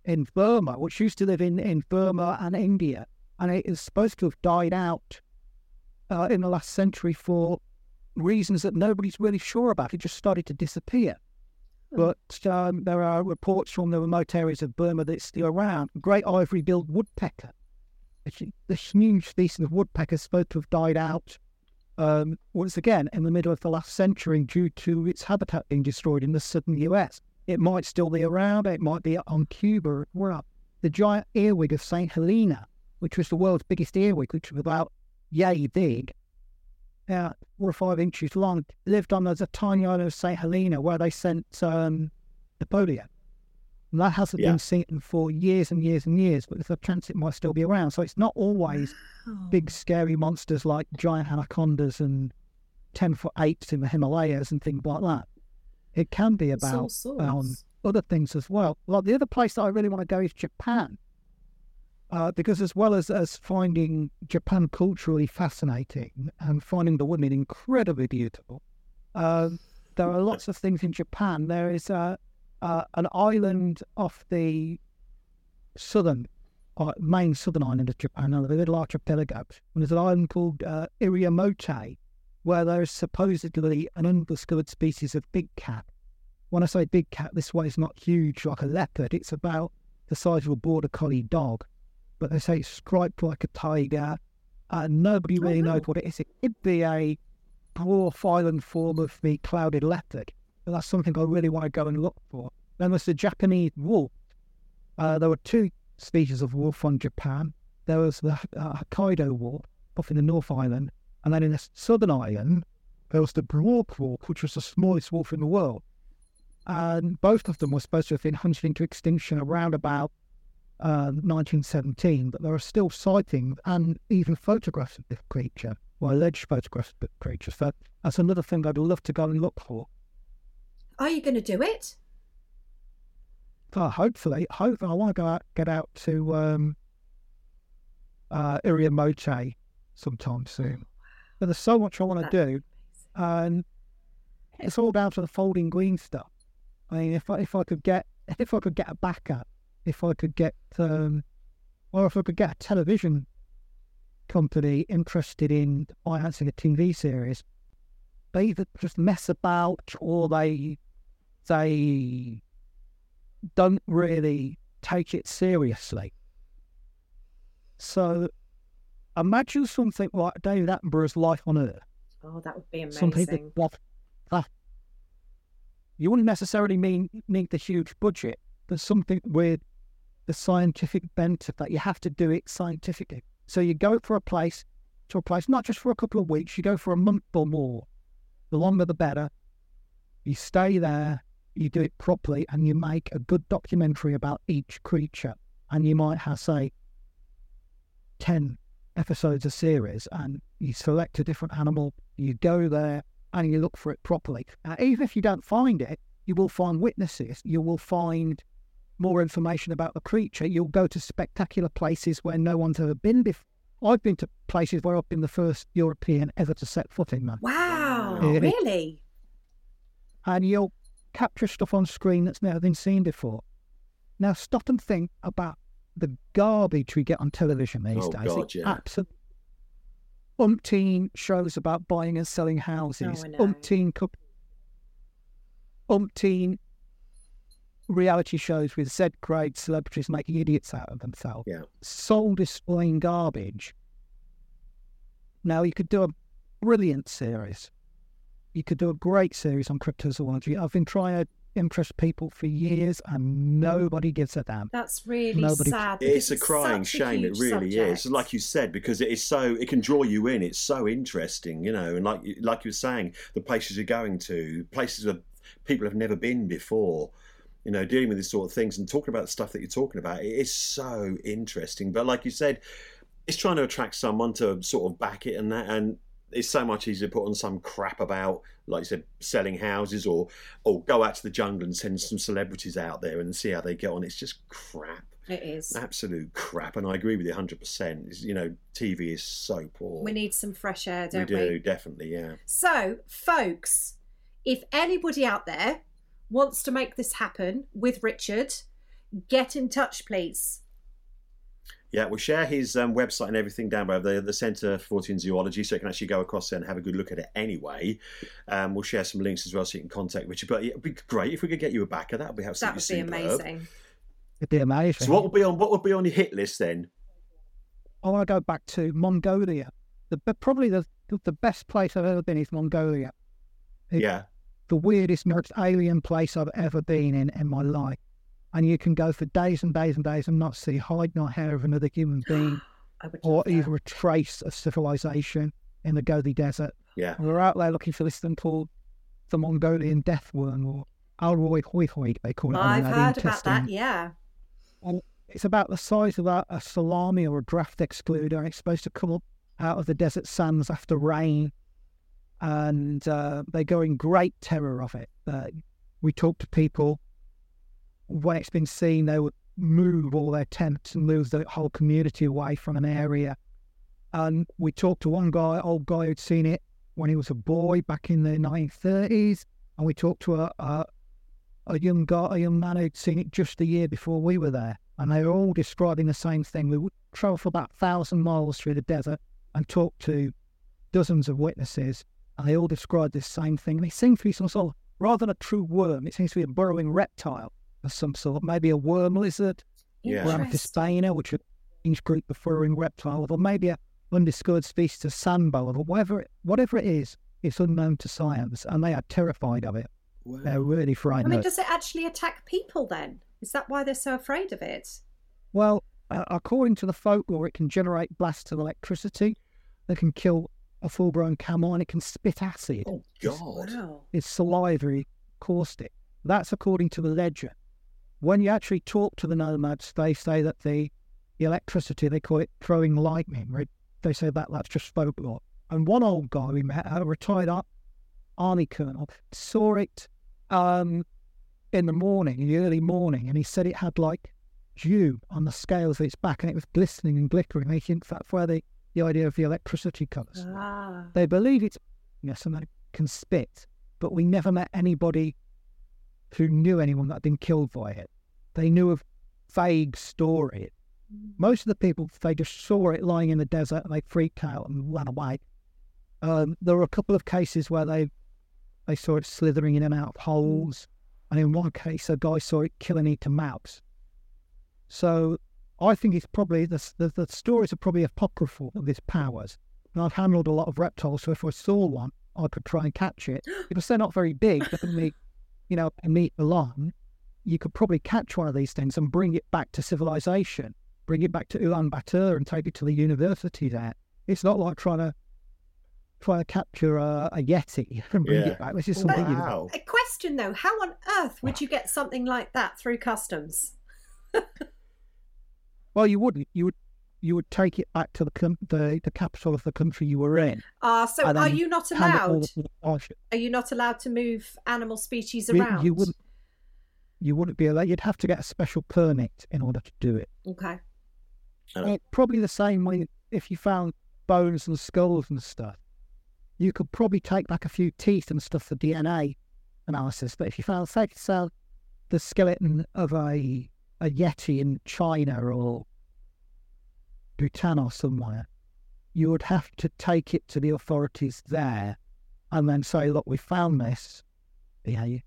[SPEAKER 3] in Burma, which used to live in, in Burma and India, and it is supposed to have died out uh, in the last century for reasons that nobody's really sure about. It just started to disappear. But um, there are reports from the remote areas of Burma that it's still around. Great ivory-billed woodpecker. The huge species of woodpecker is supposed to have died out um, once again in the middle of the last century due to its habitat being destroyed in the southern US. It might still be around, it might be on Cuba as well. The giant earwig of St. Helena, which was the world's biggest earwig, which was about yay big, uh, four or five inches long, lived on as a tiny island of St. Helena where they sent um, Napoleon. And that hasn't
[SPEAKER 1] Yeah.
[SPEAKER 3] been seen for years and years and years, but there's a chance it might still be around. So it's not always big scary monsters like giant anacondas and 10 foot apes in the Himalayas and things like that. It can be about um, other things as well. Like the other place that I really want to go is Japan. Uh, because as well as, as finding Japan culturally fascinating and finding the women incredibly beautiful, uh, there are lots of things in Japan. There is uh, uh, an island off the southern, uh, main southern island of Japan, a little archipelago. And there's an island called uh, Iriomote, where there is supposedly an undiscovered species of big cat. When I say big cat, this one is not huge like a leopard. It's about the size of a border collie dog, but they say it's striped like a tiger. And nobody
[SPEAKER 4] Oh,
[SPEAKER 3] really
[SPEAKER 4] wow.
[SPEAKER 3] knows what it is. It could be a dwarf island form of the clouded leopard. But that's something I really want to go and look for. Then there's the Japanese wolf. Uh, there were two species of wolf on Japan. There was the uh, Hokkaido wolf off in the North Island, and then in the southern island, there was the Brook wolf, which was the smallest wolf in the world. And both of them were supposed to have been hunted into extinction around about uh, 1917, but there are still sightings and even photographs of this creature, or alleged photographs of the creature. So that's another thing I'd love to go and look for.
[SPEAKER 4] Are you going to do it?
[SPEAKER 3] Uh, hopefully, hopefully, I want to go out, get out to um, uh, Iriomote sometime soon. But there's so much I want to do, and it's all down to the folding green stuff. I mean, if I if I could get *laughs* if I could get a backup, if I could get um, or if I could get a television company interested in financing a TV series, they either just mess about or they they don't really take it seriously. So imagine something like David Attenborough's Life on Earth.
[SPEAKER 4] Oh, that would be
[SPEAKER 3] Something
[SPEAKER 4] amazing.
[SPEAKER 3] that, that You wouldn't necessarily mean need the huge budget, but something with the scientific bent of that. You have to do it scientifically. So you go for a place to a place, not just for a couple of weeks, you go for a month or more. The longer the better. You stay there, you do it properly, and you make a good documentary about each creature. And you might have, say, 10 episodes a series, and you select a different animal, you go there, and you look for it properly. Now, even if you don't find it, you will find witnesses, you will find more information about the creature. You'll go to spectacular places where no one's ever been before. I've been to places where I've been the first European ever to set foot in them.
[SPEAKER 4] Wow,
[SPEAKER 3] Yeah.
[SPEAKER 4] really?
[SPEAKER 3] And you'll capture stuff on screen that's never been seen before. Now, stop and think about the garbage we get on television these
[SPEAKER 1] Oh,
[SPEAKER 3] days.
[SPEAKER 1] God, yeah.
[SPEAKER 3] absolute umpteen shows about buying and selling houses,
[SPEAKER 4] Oh,
[SPEAKER 3] umpteen coup- umpteen reality shows with Z grade celebrities making idiots out of themselves.
[SPEAKER 1] Yeah.
[SPEAKER 3] soul destroying garbage. Now you could do a brilliant series. You could do a great series on cryptozoology. I've been trying to impress people for years and nobody gives a damn.
[SPEAKER 4] That's really
[SPEAKER 3] Nobody-
[SPEAKER 4] sad. because
[SPEAKER 1] It's a crying
[SPEAKER 4] such a
[SPEAKER 1] shame. It
[SPEAKER 4] huge
[SPEAKER 1] really is. Like you said, because it is so, it can draw you in. It's so interesting, you know. And like like you were saying, the places you're going to, places where people have never been before. You know, dealing with these sort of things and talking about the stuff that you're talking about, it is so interesting. But like you said, it's trying to attract someone to sort of back it and that, and it's so much easier to put on some crap about, like you said, selling houses or or go out to the jungle and send some celebrities out there and see how they get on. It's just crap
[SPEAKER 4] it is.
[SPEAKER 1] absolute crap, and I agree with you 100%. You know, TV is so poor.
[SPEAKER 4] We need some fresh air, don't
[SPEAKER 1] we?
[SPEAKER 4] we?
[SPEAKER 1] do, definitely, yeah.
[SPEAKER 4] So, folks, if anybody out there wants to make this happen with Richard, get in touch, please.
[SPEAKER 1] Yeah, we'll share his um, website and everything down below, the, the Centre for Fortean Zoology, so you can actually go across there and have a good look at it anyway. Um, we'll share some links as well so you can contact Richard. But yeah, it'd be great if we could get you a backer. That would be
[SPEAKER 4] That
[SPEAKER 1] absolutely
[SPEAKER 4] would be
[SPEAKER 1] superb.
[SPEAKER 4] amazing.
[SPEAKER 3] It'd be amazing.
[SPEAKER 1] So what would be on what would be on your hit list then?
[SPEAKER 3] I want to go back to Mongolia. The, but probably the, the best place I've ever been is Mongolia. It-
[SPEAKER 1] Yeah.
[SPEAKER 3] The weirdest, most alien place I've ever been in in my life. And you can go for days and days and days and not see hide nor hair of another human *gasps* being or even a trace of civilization in the Gobi Desert.
[SPEAKER 1] Yeah.
[SPEAKER 3] We're out there looking for this thing called the Mongolian death worm or olgoi-khorkhoi, they call it. on
[SPEAKER 4] I've
[SPEAKER 3] the
[SPEAKER 4] heard about that,
[SPEAKER 3] intestine.
[SPEAKER 4] yeah.
[SPEAKER 3] It's about the size of a, a salami or a draft excluder, and it's supposed to come up out of the desert sands after rain. And uh, they go in great terror of it. Uh, we talk to people when it's been seen, they would move all their tents and move the whole community away from an area. And we talked to one guy, old guy who'd seen it when he was a boy back in the 1930s, and we talked to a, a a young guy, a young man who'd seen it just a year before we were there, and they were all describing the same thing. We would travel for about thousand miles through the desert and talk to dozens of witnesses, they all describe this same thing. And it seemed to be some sort of, rather than a true worm, it seems to be a burrowing reptile of some sort, maybe a worm lizard,
[SPEAKER 1] Yeah.
[SPEAKER 3] or
[SPEAKER 4] Interesting.
[SPEAKER 3] Amphisbaena, which is a strange group of burrowing reptiles, or maybe a undiscovered species of sandboa, or whatever, whatever it is, it's unknown to science, and they are terrified of it. They're really frightened.
[SPEAKER 4] I
[SPEAKER 3] frightened.
[SPEAKER 4] mean, does it actually attack people then? Is that why they're so afraid of it?
[SPEAKER 3] Well, uh, according to the folklore, it can generate blasts of electricity. It can kill a full-grown camel, and it can spit acid.
[SPEAKER 1] Oh God.
[SPEAKER 4] Wow.
[SPEAKER 3] It's salivary caustic. That's according to the legend. When you actually talk to the nomads, they say that the, the electricity, they call it throwing lightning. Right? They say that that's just folklore. And one old guy we met, a retired army colonel, saw it um, in the morning, in the early morning, and he said it had like dew on the scales of its back, and it was glistening and glittering. He think that's where the, the idea of the electricity from.
[SPEAKER 4] Ah.
[SPEAKER 3] They believe it's yes, and they can spit, but we never met anybody who knew anyone that had been killed by it. They knew a vague story. Most of the people, they just saw it lying in the desert and they freaked out and ran away. Um, there were a couple of cases where they they saw it slithering in and out of holes, and in one case, a guy saw it killing eating mouse. So I think it's probably the, the the stories are probably apocryphal of its powers. And I've handled a lot of reptiles, so if I saw one, I could try and catch it *gasps* because they're not very big. They're you know, a meet along, you could probably catch one of these things and bring it back to civilization, bring it back to Ulaanbaatar and take it to the university there. It's not like trying to trying to capture a, a yeti *laughs* and bring
[SPEAKER 1] Yeah.
[SPEAKER 3] it back. This is something you
[SPEAKER 1] Wow.
[SPEAKER 4] A question though: How on earth would you get something like that through customs? *laughs*
[SPEAKER 3] well, you wouldn't. You would you would take it back to the com- the, the capital of the country you were in.
[SPEAKER 4] Ah, so are you not
[SPEAKER 3] hand it all
[SPEAKER 4] allowed?
[SPEAKER 3] to.
[SPEAKER 4] Are you not allowed to move animal species around?
[SPEAKER 3] You wouldn't. You wouldn't be allowed. You'd have to get a special permit in order to do it.
[SPEAKER 4] Okay.
[SPEAKER 1] Uh,
[SPEAKER 3] Uh, probably the same way if you found bones and skulls and stuff. You could probably take back a few teeth and stuff for DNA analysis. But if you found, say, found the skeleton of a a yeti in China or Bhutan or somewhere, you would have to take it to the authorities there and then say, "Look, we found this. Yeah, you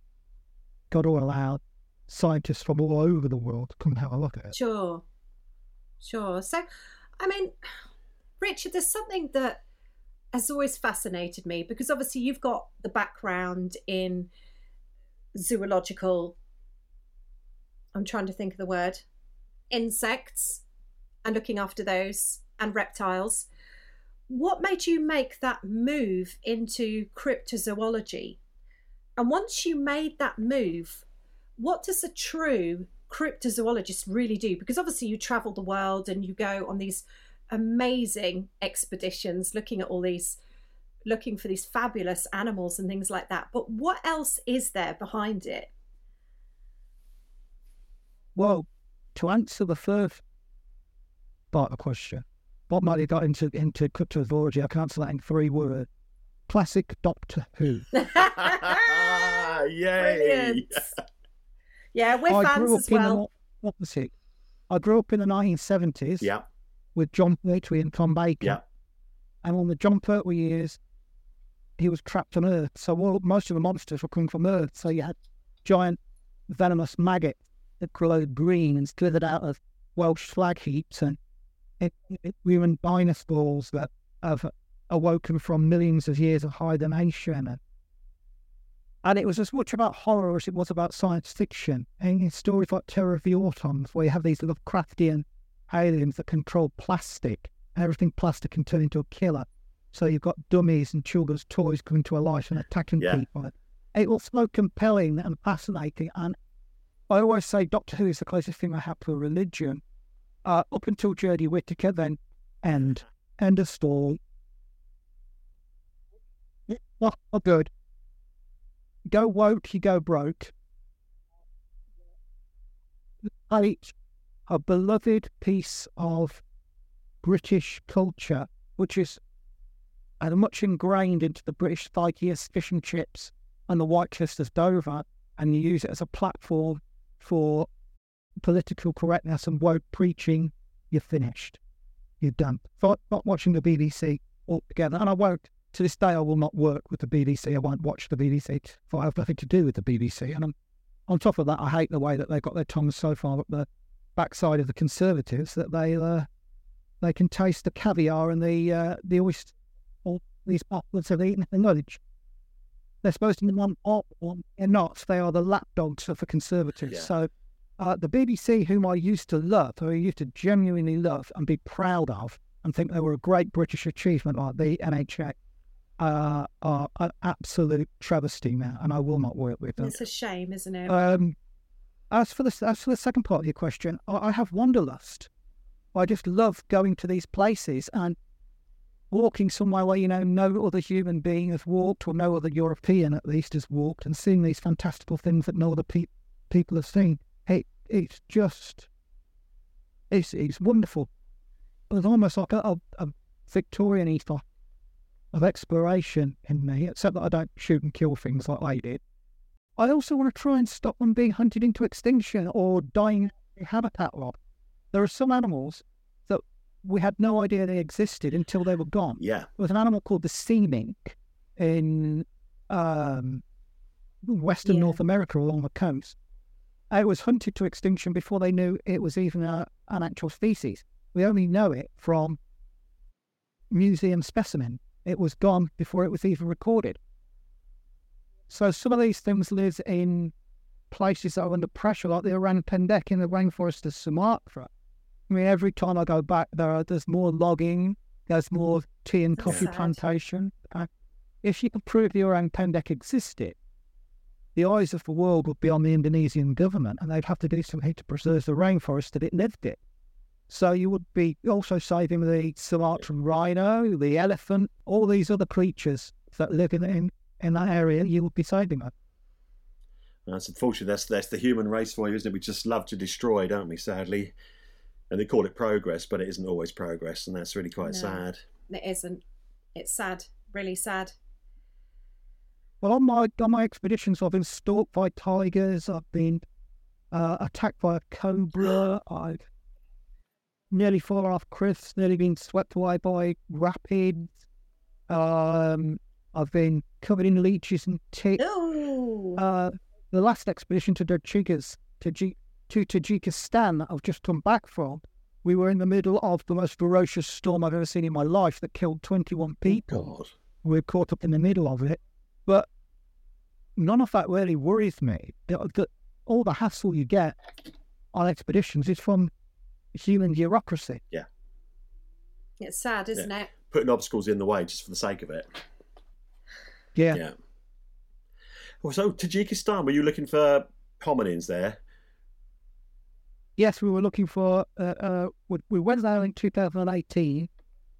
[SPEAKER 3] got to allow scientists from all over the world to come and have a look at it."
[SPEAKER 4] Sure. Sure. So, I mean, Richard, there's something that has always fascinated me because obviously you've got the background in zoological, I'm trying to think of the word, insects and looking after those and reptiles. What made you make that move into cryptozoology? And once you made that move, what does a true cryptozoologist really do? Because obviously you travel the world and you go on these amazing expeditions looking at all these looking for these fabulous animals and things like that. But what else is there behind it?
[SPEAKER 3] Well, to answer the first part of the question, Bob Marley got into into cryptozoology. I can answer that in three words: classic Doctor Who. *laughs*
[SPEAKER 1] Yay!
[SPEAKER 4] Yeah, we're
[SPEAKER 3] I
[SPEAKER 4] fans
[SPEAKER 3] grew up
[SPEAKER 4] as
[SPEAKER 3] in
[SPEAKER 4] well.
[SPEAKER 3] the opposite. I grew up in the 1970s
[SPEAKER 1] Yeah,
[SPEAKER 3] with Jon Pertwee and Tom Baker.
[SPEAKER 1] yeah,
[SPEAKER 3] And on the Jon Pertwee years, he was trapped on Earth. So all, most of the monsters were coming from Earth. So you had giant venomous maggots that glowed green and slithered out of Welsh flag heaps and it, it, human dinosaurs that have awoken from millions of years of hibernation. And, and it was as much about horror as it was about science fiction. And stories like Terror of the Autons, where you have these Lovecraftian aliens that control plastic. And everything plastic can turn into a killer. So you've got dummies and children's toys coming to life and attacking
[SPEAKER 1] Yeah.
[SPEAKER 3] people. It was so compelling and fascinating. And I always say Doctor Who is the closest thing I have to a religion. Uh, up until Jodie Whittaker, then end. End of story. Not, good. Go woke, you go broke. Hate a beloved piece of British culture, which is uh, much ingrained into the British psyche as fish and chips and the White Cliffs as Dover, and you use it as a platform for political correctness and woke preaching, you're finished. You're done. Not, not watching the BBC altogether. And I won't, to this day, I will not work with the BBC. I won't watch the BBC. For I have nothing to do with the BBC. And I'm, on top of that, I hate the way that they've got their tongues so far up the backside of the Conservatives that they uh, they can taste the caviar and the uh, the oyster, all these upwards have eaten the knowledge. They're supposed to be one up, one they're not. They are the lapdogs of the Conservatives.
[SPEAKER 1] Yeah.
[SPEAKER 3] So uh, the BBC, whom I used to love, who I used to genuinely love and be proud of, and think they were a great British achievement, like the NHS, uh, are an absolute travesty now, and I will not work with them.
[SPEAKER 4] It's a shame, isn't it?
[SPEAKER 3] Um, as for the as for the second part of your question, I, I have wanderlust. I just love going to these places and walking somewhere where you know no other human being has walked, or no other European at least has walked, and seeing these fantastical things that no other pe- people have seen. It it's just it's it's wonderful. There's almost like a, a, a Victorian ethos of exploration in me, except that I don't shoot and kill things like they did. I also want to try and stop them being hunted into extinction or dying in habitat loss. There are some animals that we had no idea they existed until they were gone.
[SPEAKER 1] yeah.
[SPEAKER 3] There was an animal called the sea mink in um, Western
[SPEAKER 4] Yeah.
[SPEAKER 3] North America along the coast. It was hunted to extinction before they knew it was even a, an actual species. We only know it from museum specimen. It was gone before it was even recorded. So some of these things live in places that are under pressure, like the orang pendek in the rainforest of Sumatra. I mean, every time I go back there, there's more logging, there's more tea and coffee plantation. Uh, if you could prove the orang pendek existed, the eyes of the world would be on the Indonesian government, and they'd have to do something to preserve the rainforest that it lived in. So you would be also saving the Sumatran rhino, the elephant, all these other creatures that live in in, in that area. You would be saving them.
[SPEAKER 1] That's unfortunately that's that's the human race for you, isn't it? We just love to destroy, don't we? Sadly, and they call it progress, but it isn't always progress, and that's really quite
[SPEAKER 4] No.
[SPEAKER 1] sad.
[SPEAKER 4] It isn't. It's sad. Really sad.
[SPEAKER 3] Well, on my on my expeditions, I've been stalked by tigers. I've been uh, attacked by a cobra. I've nearly fallen off cliffs. Nearly been swept away by rapids. Um, I've been covered in leeches and ticks.
[SPEAKER 4] Oh,
[SPEAKER 3] Uh, the last expedition to Tajikas, Taji- to Tajikistan that I've just come back from, we were in the middle of the most ferocious storm I've ever seen in my life that killed 21 people.
[SPEAKER 1] God,
[SPEAKER 3] We're caught up in the middle of it. But none of that really worries me. The, the, all the hassle you get on expeditions is from human bureaucracy. Yeah.
[SPEAKER 4] It's sad, isn't it?
[SPEAKER 1] putting obstacles in the way just for the sake of it.
[SPEAKER 3] Yeah.
[SPEAKER 1] Yeah. Well, so Tajikistan, were you looking for hominins there?
[SPEAKER 3] Yes, we were looking for. Uh, uh, we, we went there in 2018.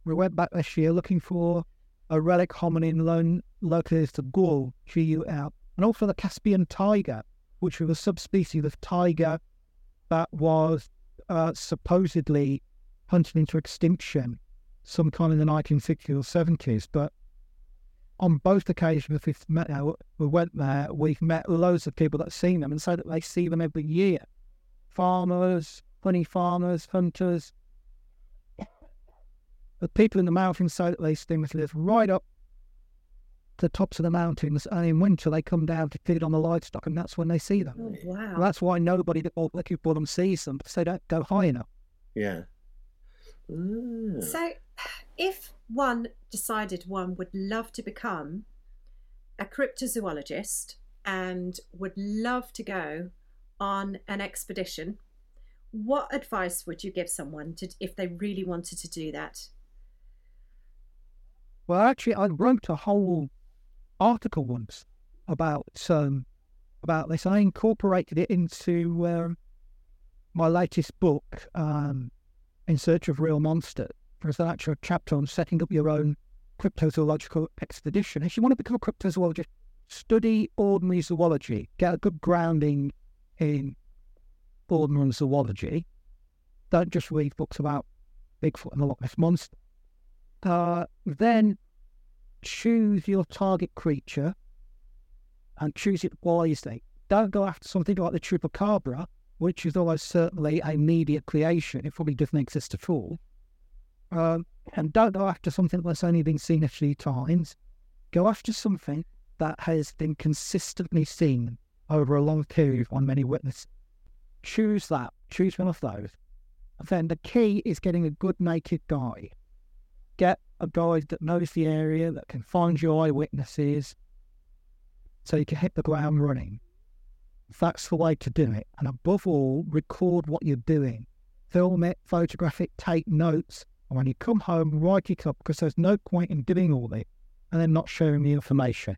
[SPEAKER 3] We went back this year looking for a relic hominin lone, located to Gul, G-U-L, and also the Caspian tiger, which was a subspecies of tiger that was uh, supposedly hunted into extinction sometime in the 1960s or 70s. But on both occasions we've met, uh, we went there, we've met loads of people that have seen them and say that they see them every year farmers, honey farmers, hunters. The people in the mountains say that these things live right up the tops of the mountains, and in winter they come down to feed on the livestock, and that's when they see them.
[SPEAKER 4] Oh, wow.
[SPEAKER 3] And that's why nobody that goes looking for them sees them because they don't go high enough.
[SPEAKER 1] Yeah. Ah.
[SPEAKER 4] So, if one decided one would love to become a cryptozoologist and would love to go on an expedition, what advice would you give someone to if they really wanted to do that?
[SPEAKER 3] Well, actually, I wrote a whole article once about um, about this. I incorporated it into um, my latest book, um, In Search of Real Monsters. There's an actual chapter on setting up your own cryptozoological expedition. If you want to become a cryptozoologist, study ordinary zoology, get a good grounding in ordinary zoology. Don't just read books about Bigfoot and the Loch Ness Monster. Uh, then choose your target creature and choose it wisely. Don't go after something like the chupacabra, which is almost certainly a media creation. It probably doesn't exist at all. Um, and don't go after something that's only been seen a few times. Go after something that has been consistently seen over a long period on many witnesses. Choose that. Choose one of those. Then the key is getting a good naked get a guide that knows the area, that can find your eyewitnesses, so you can hit the ground running. That's the way to do it. And above all, record what you're doing. Film it, photograph it, take notes. And when you come home, write it up because there's no point in doing all this and then not sharing the information.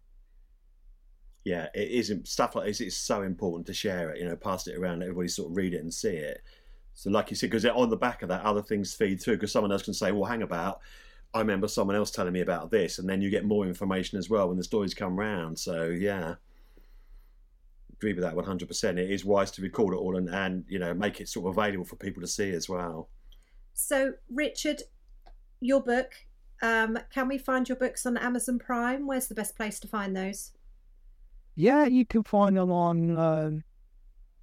[SPEAKER 1] yeah, it is stuff like this. It's so important to share it. You know, pass it around, everybody sort of read it and see it. So, like you said, because on the back of that, other things feed through. Because someone else can say, "Well, hang about, I remember someone else telling me about this," and then you get more information as well when the stories come round. So, yeah, agree with that one hundred percent. It is wise to record it all and and you know make it sort of available for people to see as well.
[SPEAKER 4] So, Richard, your book. Um, can we find your books on Amazon Prime? Where's the best place to find those?
[SPEAKER 3] Yeah, you can find them on um,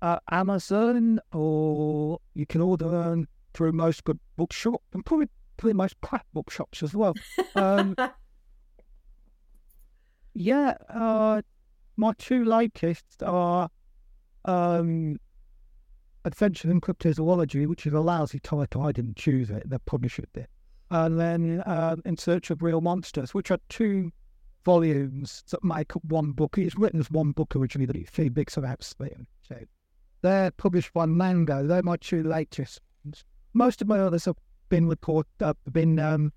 [SPEAKER 3] uh, Amazon or you can order them through most good bookshops and probably, probably most crap bookshops as well. Um, *laughs* Yeah, uh, my two latest are um, Adventures in Cryptozoology, which is a lousy title. I didn't choose it. The publisher did. And then uh, In Search of Real Monsters, which are two volumes that make up one book. It's written as one book originally, but it's three books about Slim. So they're published by Mango. They're my two latest ones. Most of my others have been report, uh, been um,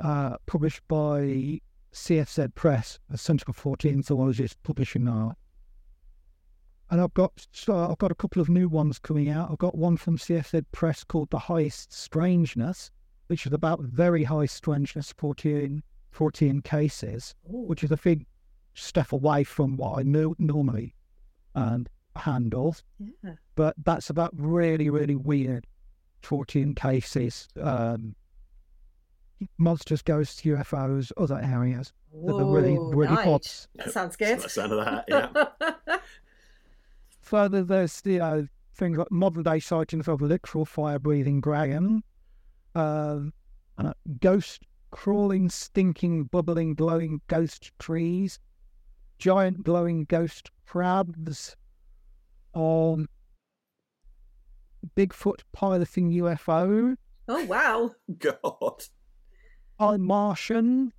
[SPEAKER 3] uh, published by CFZ Press, a Centre for Fortean Zoologists publishing now. And I've got so I've got a couple of new ones coming out. I've got one from CFZ Press called The Highest Strangeness, which is about very high strangeness 14, 14 cases, which is a big step away from what I knew normally and handle.
[SPEAKER 4] Yeah.
[SPEAKER 3] But that's about really, really weird 14 cases. Um, monsters, ghosts, UFOs, other areas that are really, really
[SPEAKER 4] nice.
[SPEAKER 3] hot.
[SPEAKER 4] That sounds
[SPEAKER 1] That's
[SPEAKER 4] good.
[SPEAKER 1] the sound of that. Yeah. *laughs*
[SPEAKER 3] Further, there's the uh, things like modern day sightings of literal fire breathing dragon, um, uh, ghost crawling, stinking, bubbling, glowing ghost trees, giant glowing ghost crabs, um, Bigfoot piloting UFO,
[SPEAKER 4] oh wow.
[SPEAKER 1] God.
[SPEAKER 3] a Martian,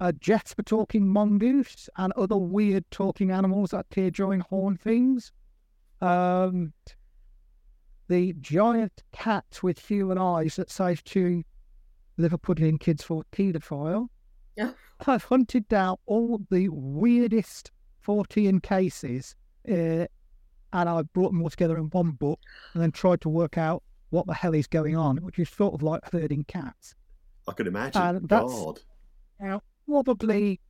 [SPEAKER 3] a Jasper talking mongoose, and other weird talking animals that appear during hauntings. Um, the giant cat with human eyes that says to Liverpudlian kids for paedophile.
[SPEAKER 4] Yeah.
[SPEAKER 3] I've hunted down all the weirdest 14 cases uh, and I brought them all together in one book and then tried to work out what the hell is going on, which is sort of like herding cats.
[SPEAKER 1] I could imagine.
[SPEAKER 3] Uh, that's-
[SPEAKER 1] God.
[SPEAKER 3] Now, probably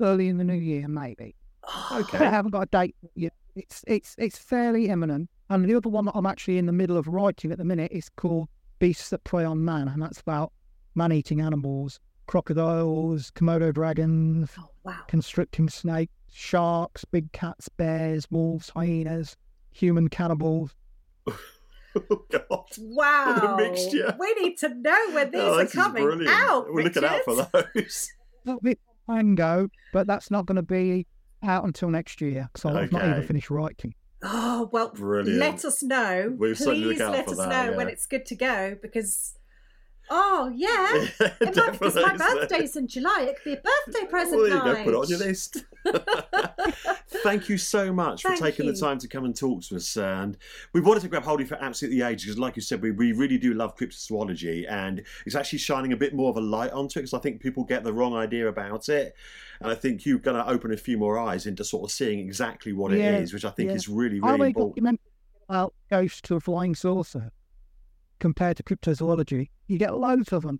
[SPEAKER 3] early in the new year, maybe. *sighs*
[SPEAKER 1] Okay.
[SPEAKER 3] I haven't got a date yet. It's it's it's fairly imminent. And the other one that I'm actually in the middle of writing at the minute is called Beasts That Prey on Man, and that's about man-eating animals, crocodiles, Komodo dragons,
[SPEAKER 4] Oh wow.
[SPEAKER 3] constricting snakes, sharks, big cats, bears, wolves, hyenas, human cannibals.
[SPEAKER 1] Oh, God.
[SPEAKER 4] Wow.
[SPEAKER 1] mixture.
[SPEAKER 4] We need to know when these
[SPEAKER 1] Oh,
[SPEAKER 4] are coming out.
[SPEAKER 1] We're looking out for those.
[SPEAKER 3] A little bit mango, but that's not going to be out until next year, so I've not even finished writing.
[SPEAKER 4] Oh well,
[SPEAKER 1] Brilliant.
[SPEAKER 4] let us know.
[SPEAKER 1] We'll certainly look
[SPEAKER 4] Please let us
[SPEAKER 1] that,
[SPEAKER 4] know when it's good to go because. Oh yeah, *laughs* It might- it's my
[SPEAKER 1] isn't
[SPEAKER 4] birthday's in July. It could be a birthday present
[SPEAKER 1] Well, there you
[SPEAKER 4] night.
[SPEAKER 1] go. Put it on your list. *laughs* Thank you so much for taking
[SPEAKER 4] you.
[SPEAKER 1] the time to come and talk to us. Uh, and we wanted to grab hold of you for absolutely ages because, like you said, we, we really do love cryptozoology, and it's actually shining a bit more of a light onto it because I think people get the wrong idea about it. And I think you're going to open a few more eyes into sort of seeing exactly what
[SPEAKER 3] Yeah,
[SPEAKER 1] it is, which I think
[SPEAKER 3] yeah.
[SPEAKER 1] is really,
[SPEAKER 3] I
[SPEAKER 1] really
[SPEAKER 3] read a
[SPEAKER 1] important.
[SPEAKER 3] documentary about ghosts to a flying saucer compared to cryptozoology. You get loads of them,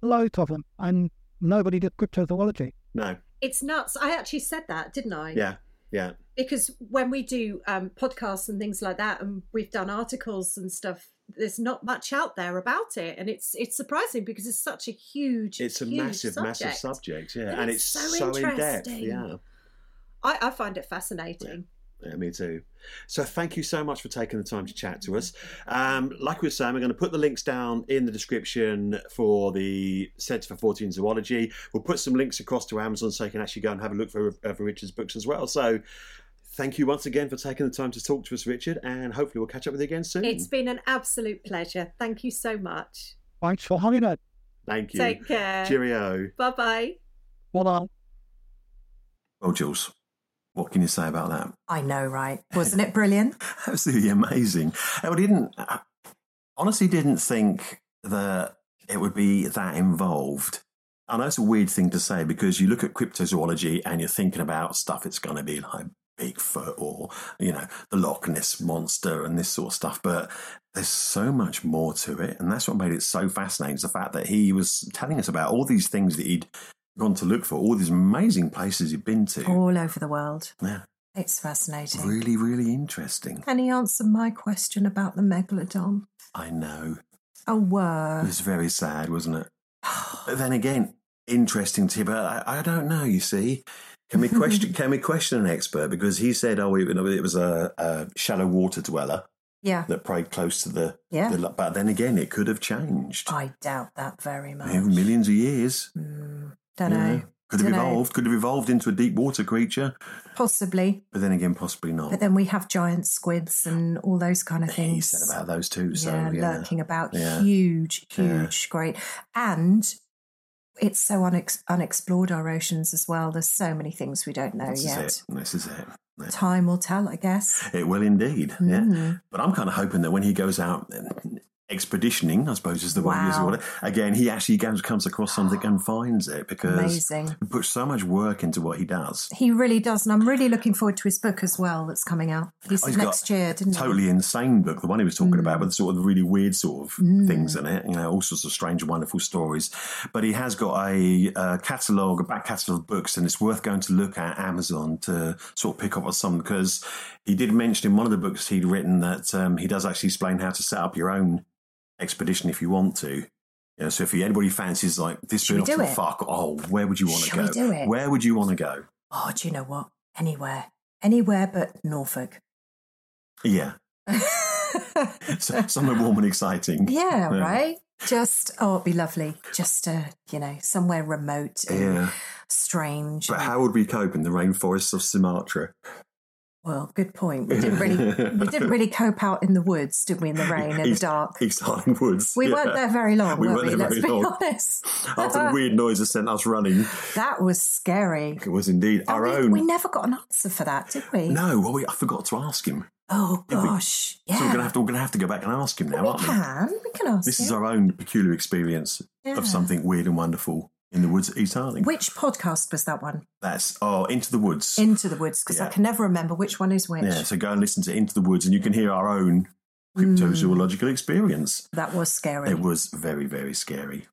[SPEAKER 3] loads of them, and nobody did cryptozoology.
[SPEAKER 1] No,
[SPEAKER 4] It's nuts. I actually said that, didn't I?
[SPEAKER 1] yeah, yeah.
[SPEAKER 4] Because when we do um, podcasts and things like that, and we've done articles and stuff, there's not much out there about it, and it's it's surprising because it's such a huge.
[SPEAKER 1] It's a
[SPEAKER 4] huge
[SPEAKER 1] massive, massive
[SPEAKER 4] subject.
[SPEAKER 1] subject, yeah,
[SPEAKER 4] And
[SPEAKER 1] and
[SPEAKER 4] it's
[SPEAKER 1] it's
[SPEAKER 4] so
[SPEAKER 1] so, in depth, yeah.
[SPEAKER 4] I, I find it fascinating.
[SPEAKER 1] Yeah, me too. So thank you so much for taking the time to chat to us. Um, like we were saying, we're going to put the links down in the description for the Centre for Fortean Zoology. We'll put some links across to Amazon so you can actually go and have a look for, for Richard's books as well. So thank you once again for taking the time to talk to us, Richard, and hopefully we'll catch up with you again soon.
[SPEAKER 4] It's been an absolute pleasure. Thank you so much.
[SPEAKER 3] Thanks for having it.
[SPEAKER 1] Thank you.
[SPEAKER 4] Take care.
[SPEAKER 1] Cheerio.
[SPEAKER 4] Bye bye.
[SPEAKER 3] Well done.
[SPEAKER 1] Well, Jules, what can you say about that?
[SPEAKER 2] I know, right? *laughs* Wasn't it brilliant?
[SPEAKER 1] absolutely amazing. I didn't I honestly didn't think that it would be that involved. I know it's a weird thing to say because you look at cryptozoology and you're thinking about stuff it's going to be like Bigfoot or you know the Loch Ness monster and this sort of stuff, but there's so much more to it, and that's what made it so fascinating. Is the fact that he was telling us about all these things that he'd gone to look for, all these amazing places you've been to.
[SPEAKER 2] All over the world.
[SPEAKER 1] Yeah,
[SPEAKER 2] It's fascinating.
[SPEAKER 1] really, really interesting.
[SPEAKER 2] Can he answer my question about the megalodon?
[SPEAKER 1] I know.
[SPEAKER 2] Oh,
[SPEAKER 1] It
[SPEAKER 2] word.
[SPEAKER 1] was very sad, wasn't it? *sighs* But then again, interesting to but I, I don't know. You see, can we question? *laughs* can we question an expert because he said, "Oh, it, it was a, a shallow water dweller
[SPEAKER 2] Yeah.
[SPEAKER 1] that preyed close to the,
[SPEAKER 2] Yeah.
[SPEAKER 1] the." But then again, it could have changed
[SPEAKER 2] I doubt that very much.
[SPEAKER 1] over millions of years.
[SPEAKER 2] Mm, don't know.
[SPEAKER 1] Could have evolved. Could have evolved into a deep water creature,
[SPEAKER 2] Possibly.
[SPEAKER 1] but then again, possibly not.
[SPEAKER 2] But then we have giant squids and all those kind of things.
[SPEAKER 1] he said about those too. So
[SPEAKER 2] yeah,
[SPEAKER 1] yeah,
[SPEAKER 2] lurking about.
[SPEAKER 1] Yeah.
[SPEAKER 2] Huge, huge, great. And it's so unex- unexplored our oceans as well. There's so many things we don't know
[SPEAKER 1] This
[SPEAKER 2] yet.
[SPEAKER 1] is. This is it. Yeah.
[SPEAKER 2] Time will tell, I guess.
[SPEAKER 1] It will indeed. Yeah.
[SPEAKER 2] Mm.
[SPEAKER 1] But I'm kind of hoping that when he goes out expeditioning, I suppose is the way you
[SPEAKER 2] Wow.
[SPEAKER 1] call it, again, he actually comes across something and *gasps* finds it because
[SPEAKER 2] Amazing.
[SPEAKER 1] he puts so much work into what he does.
[SPEAKER 2] He really does, and I'm really looking forward to his book as well. That's coming out. He
[SPEAKER 1] Oh,
[SPEAKER 2] next year, didn't he?
[SPEAKER 1] Totally insane book, the one he was talking
[SPEAKER 2] Mm.
[SPEAKER 1] about, with sort of the really weird sort of things in it, you know, all sorts of strange, wonderful stories. But he has got a, uh catalogue, a back catalogue of books, and it's worth going to look at Amazon to sort of pick up on some because he did mention in one of the books he'd written that um, he does actually explain how to set up your own expedition if you want to. You know, so if anybody fancies like this
[SPEAKER 2] Should
[SPEAKER 1] bit off the fuck, oh, where would you want to
[SPEAKER 2] Shall we
[SPEAKER 1] go?
[SPEAKER 2] do it?
[SPEAKER 1] Where would you want to go?
[SPEAKER 2] Oh, do you know what? Anywhere, anywhere but Norfolk.
[SPEAKER 1] Yeah, *laughs* so, somewhere warm and exciting.
[SPEAKER 2] yeah,
[SPEAKER 1] Yeah.
[SPEAKER 2] right. Just oh, it'd be lovely. Just uh, you know, somewhere remote and
[SPEAKER 1] Yeah.
[SPEAKER 2] strange.
[SPEAKER 1] But how would we cope in the rainforests of Sumatra?
[SPEAKER 2] Well, good point. We didn't really, we didn't *laughs* really cope out in the woods, did we? In the rain and the
[SPEAKER 1] East-
[SPEAKER 2] dark.
[SPEAKER 1] East Highland Woods.
[SPEAKER 2] We
[SPEAKER 1] yeah.
[SPEAKER 2] weren't there very long,
[SPEAKER 1] We
[SPEAKER 2] were
[SPEAKER 1] weren't
[SPEAKER 2] we?
[SPEAKER 1] there
[SPEAKER 2] Let's
[SPEAKER 1] very
[SPEAKER 2] be
[SPEAKER 1] long.
[SPEAKER 2] honest.
[SPEAKER 1] After the *laughs* weird noises sent us running,
[SPEAKER 2] That was scary.
[SPEAKER 1] it was indeed
[SPEAKER 2] And
[SPEAKER 1] our
[SPEAKER 2] we,
[SPEAKER 1] own.
[SPEAKER 2] we never got an answer for that, did we?
[SPEAKER 1] no, well, we, I forgot to ask him.
[SPEAKER 2] Oh
[SPEAKER 1] Yeah, we-
[SPEAKER 2] gosh, yeah.
[SPEAKER 1] So we're gonna have to we're gonna have to go back and ask him now,
[SPEAKER 2] we
[SPEAKER 1] aren't we?
[SPEAKER 2] can. We can ask.
[SPEAKER 1] This is our own peculiar experience
[SPEAKER 2] Yeah.
[SPEAKER 1] of something weird and wonderful in the woods at East.
[SPEAKER 2] Which podcast was that one?
[SPEAKER 1] That's oh, into the woods.
[SPEAKER 2] Into the Woods, because I can never remember which one is which.
[SPEAKER 1] yeah, so go and listen to Into the Woods, and you can hear our own
[SPEAKER 2] Mm.
[SPEAKER 1] cryptozoological experience.
[SPEAKER 2] That was scary.
[SPEAKER 1] It was very, very scary.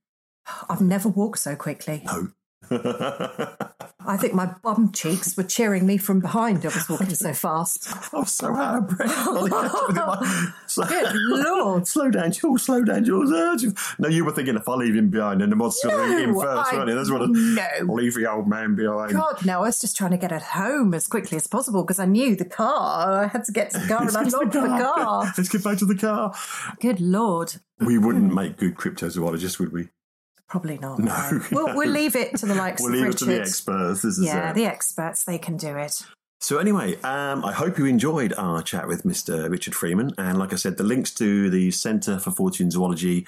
[SPEAKER 2] I've never walked so quickly.
[SPEAKER 1] No. *laughs*
[SPEAKER 2] I think my bum cheeks were cheering me from behind. I was walking so fast. *laughs*
[SPEAKER 1] I was so out of breath. *laughs* slow, *laughs*
[SPEAKER 2] Good lord.
[SPEAKER 1] slow down, Jules. Slow down, Jules. Uh, No, you were thinking if I leave him behind, and the mod's going to leave him first,
[SPEAKER 2] I-
[SPEAKER 1] weren't you? That's what. I-
[SPEAKER 2] no.
[SPEAKER 1] Leave the old man behind.
[SPEAKER 2] God, no, I was just trying to get it home as quickly as possible because I knew the car. I had to get to the car and
[SPEAKER 1] Let's get to
[SPEAKER 2] unlock the car.
[SPEAKER 1] Let's get back to the car.
[SPEAKER 2] Good lord.
[SPEAKER 1] We wouldn't make good cryptozoologists, would we?
[SPEAKER 2] Probably not.
[SPEAKER 1] No.
[SPEAKER 2] We'll, we'll leave it to the *laughs* likes
[SPEAKER 1] We'll
[SPEAKER 2] of
[SPEAKER 1] leave
[SPEAKER 2] Richard.
[SPEAKER 1] it to the experts. This is
[SPEAKER 2] yeah,
[SPEAKER 1] it.
[SPEAKER 2] the experts, they can do it.
[SPEAKER 1] So anyway, um, I hope you enjoyed our chat with Mr. Richard Freeman. And like I said, the links to the Centre for Fortean Zoology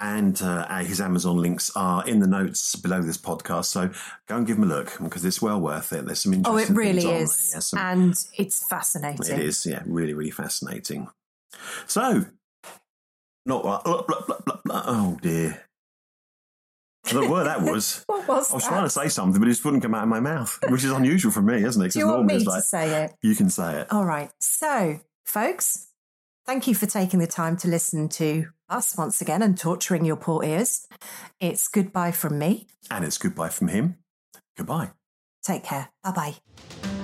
[SPEAKER 1] and uh, his Amazon links are in the notes below this podcast. So go and give him a look because it's well worth it. There's some interesting
[SPEAKER 2] Oh, it really
[SPEAKER 1] things on there.
[SPEAKER 2] is.
[SPEAKER 1] Yeah, some-
[SPEAKER 2] And it's fascinating.
[SPEAKER 1] it is, yeah, really, really fascinating. So, not blah, blah, blah, blah. oh dear. Don't what that *laughs* was.
[SPEAKER 2] What was
[SPEAKER 1] I was
[SPEAKER 2] that?
[SPEAKER 1] trying to say something, but it just wouldn't come out of my mouth, which is unusual for me, isn't it?
[SPEAKER 2] Do you want me to say it?
[SPEAKER 1] you can say it.
[SPEAKER 2] All right. So, folks, thank you for taking the time to listen to us once again and torturing your poor ears. It's goodbye from me.
[SPEAKER 1] And it's goodbye from him. Goodbye.
[SPEAKER 2] Take care. Bye bye.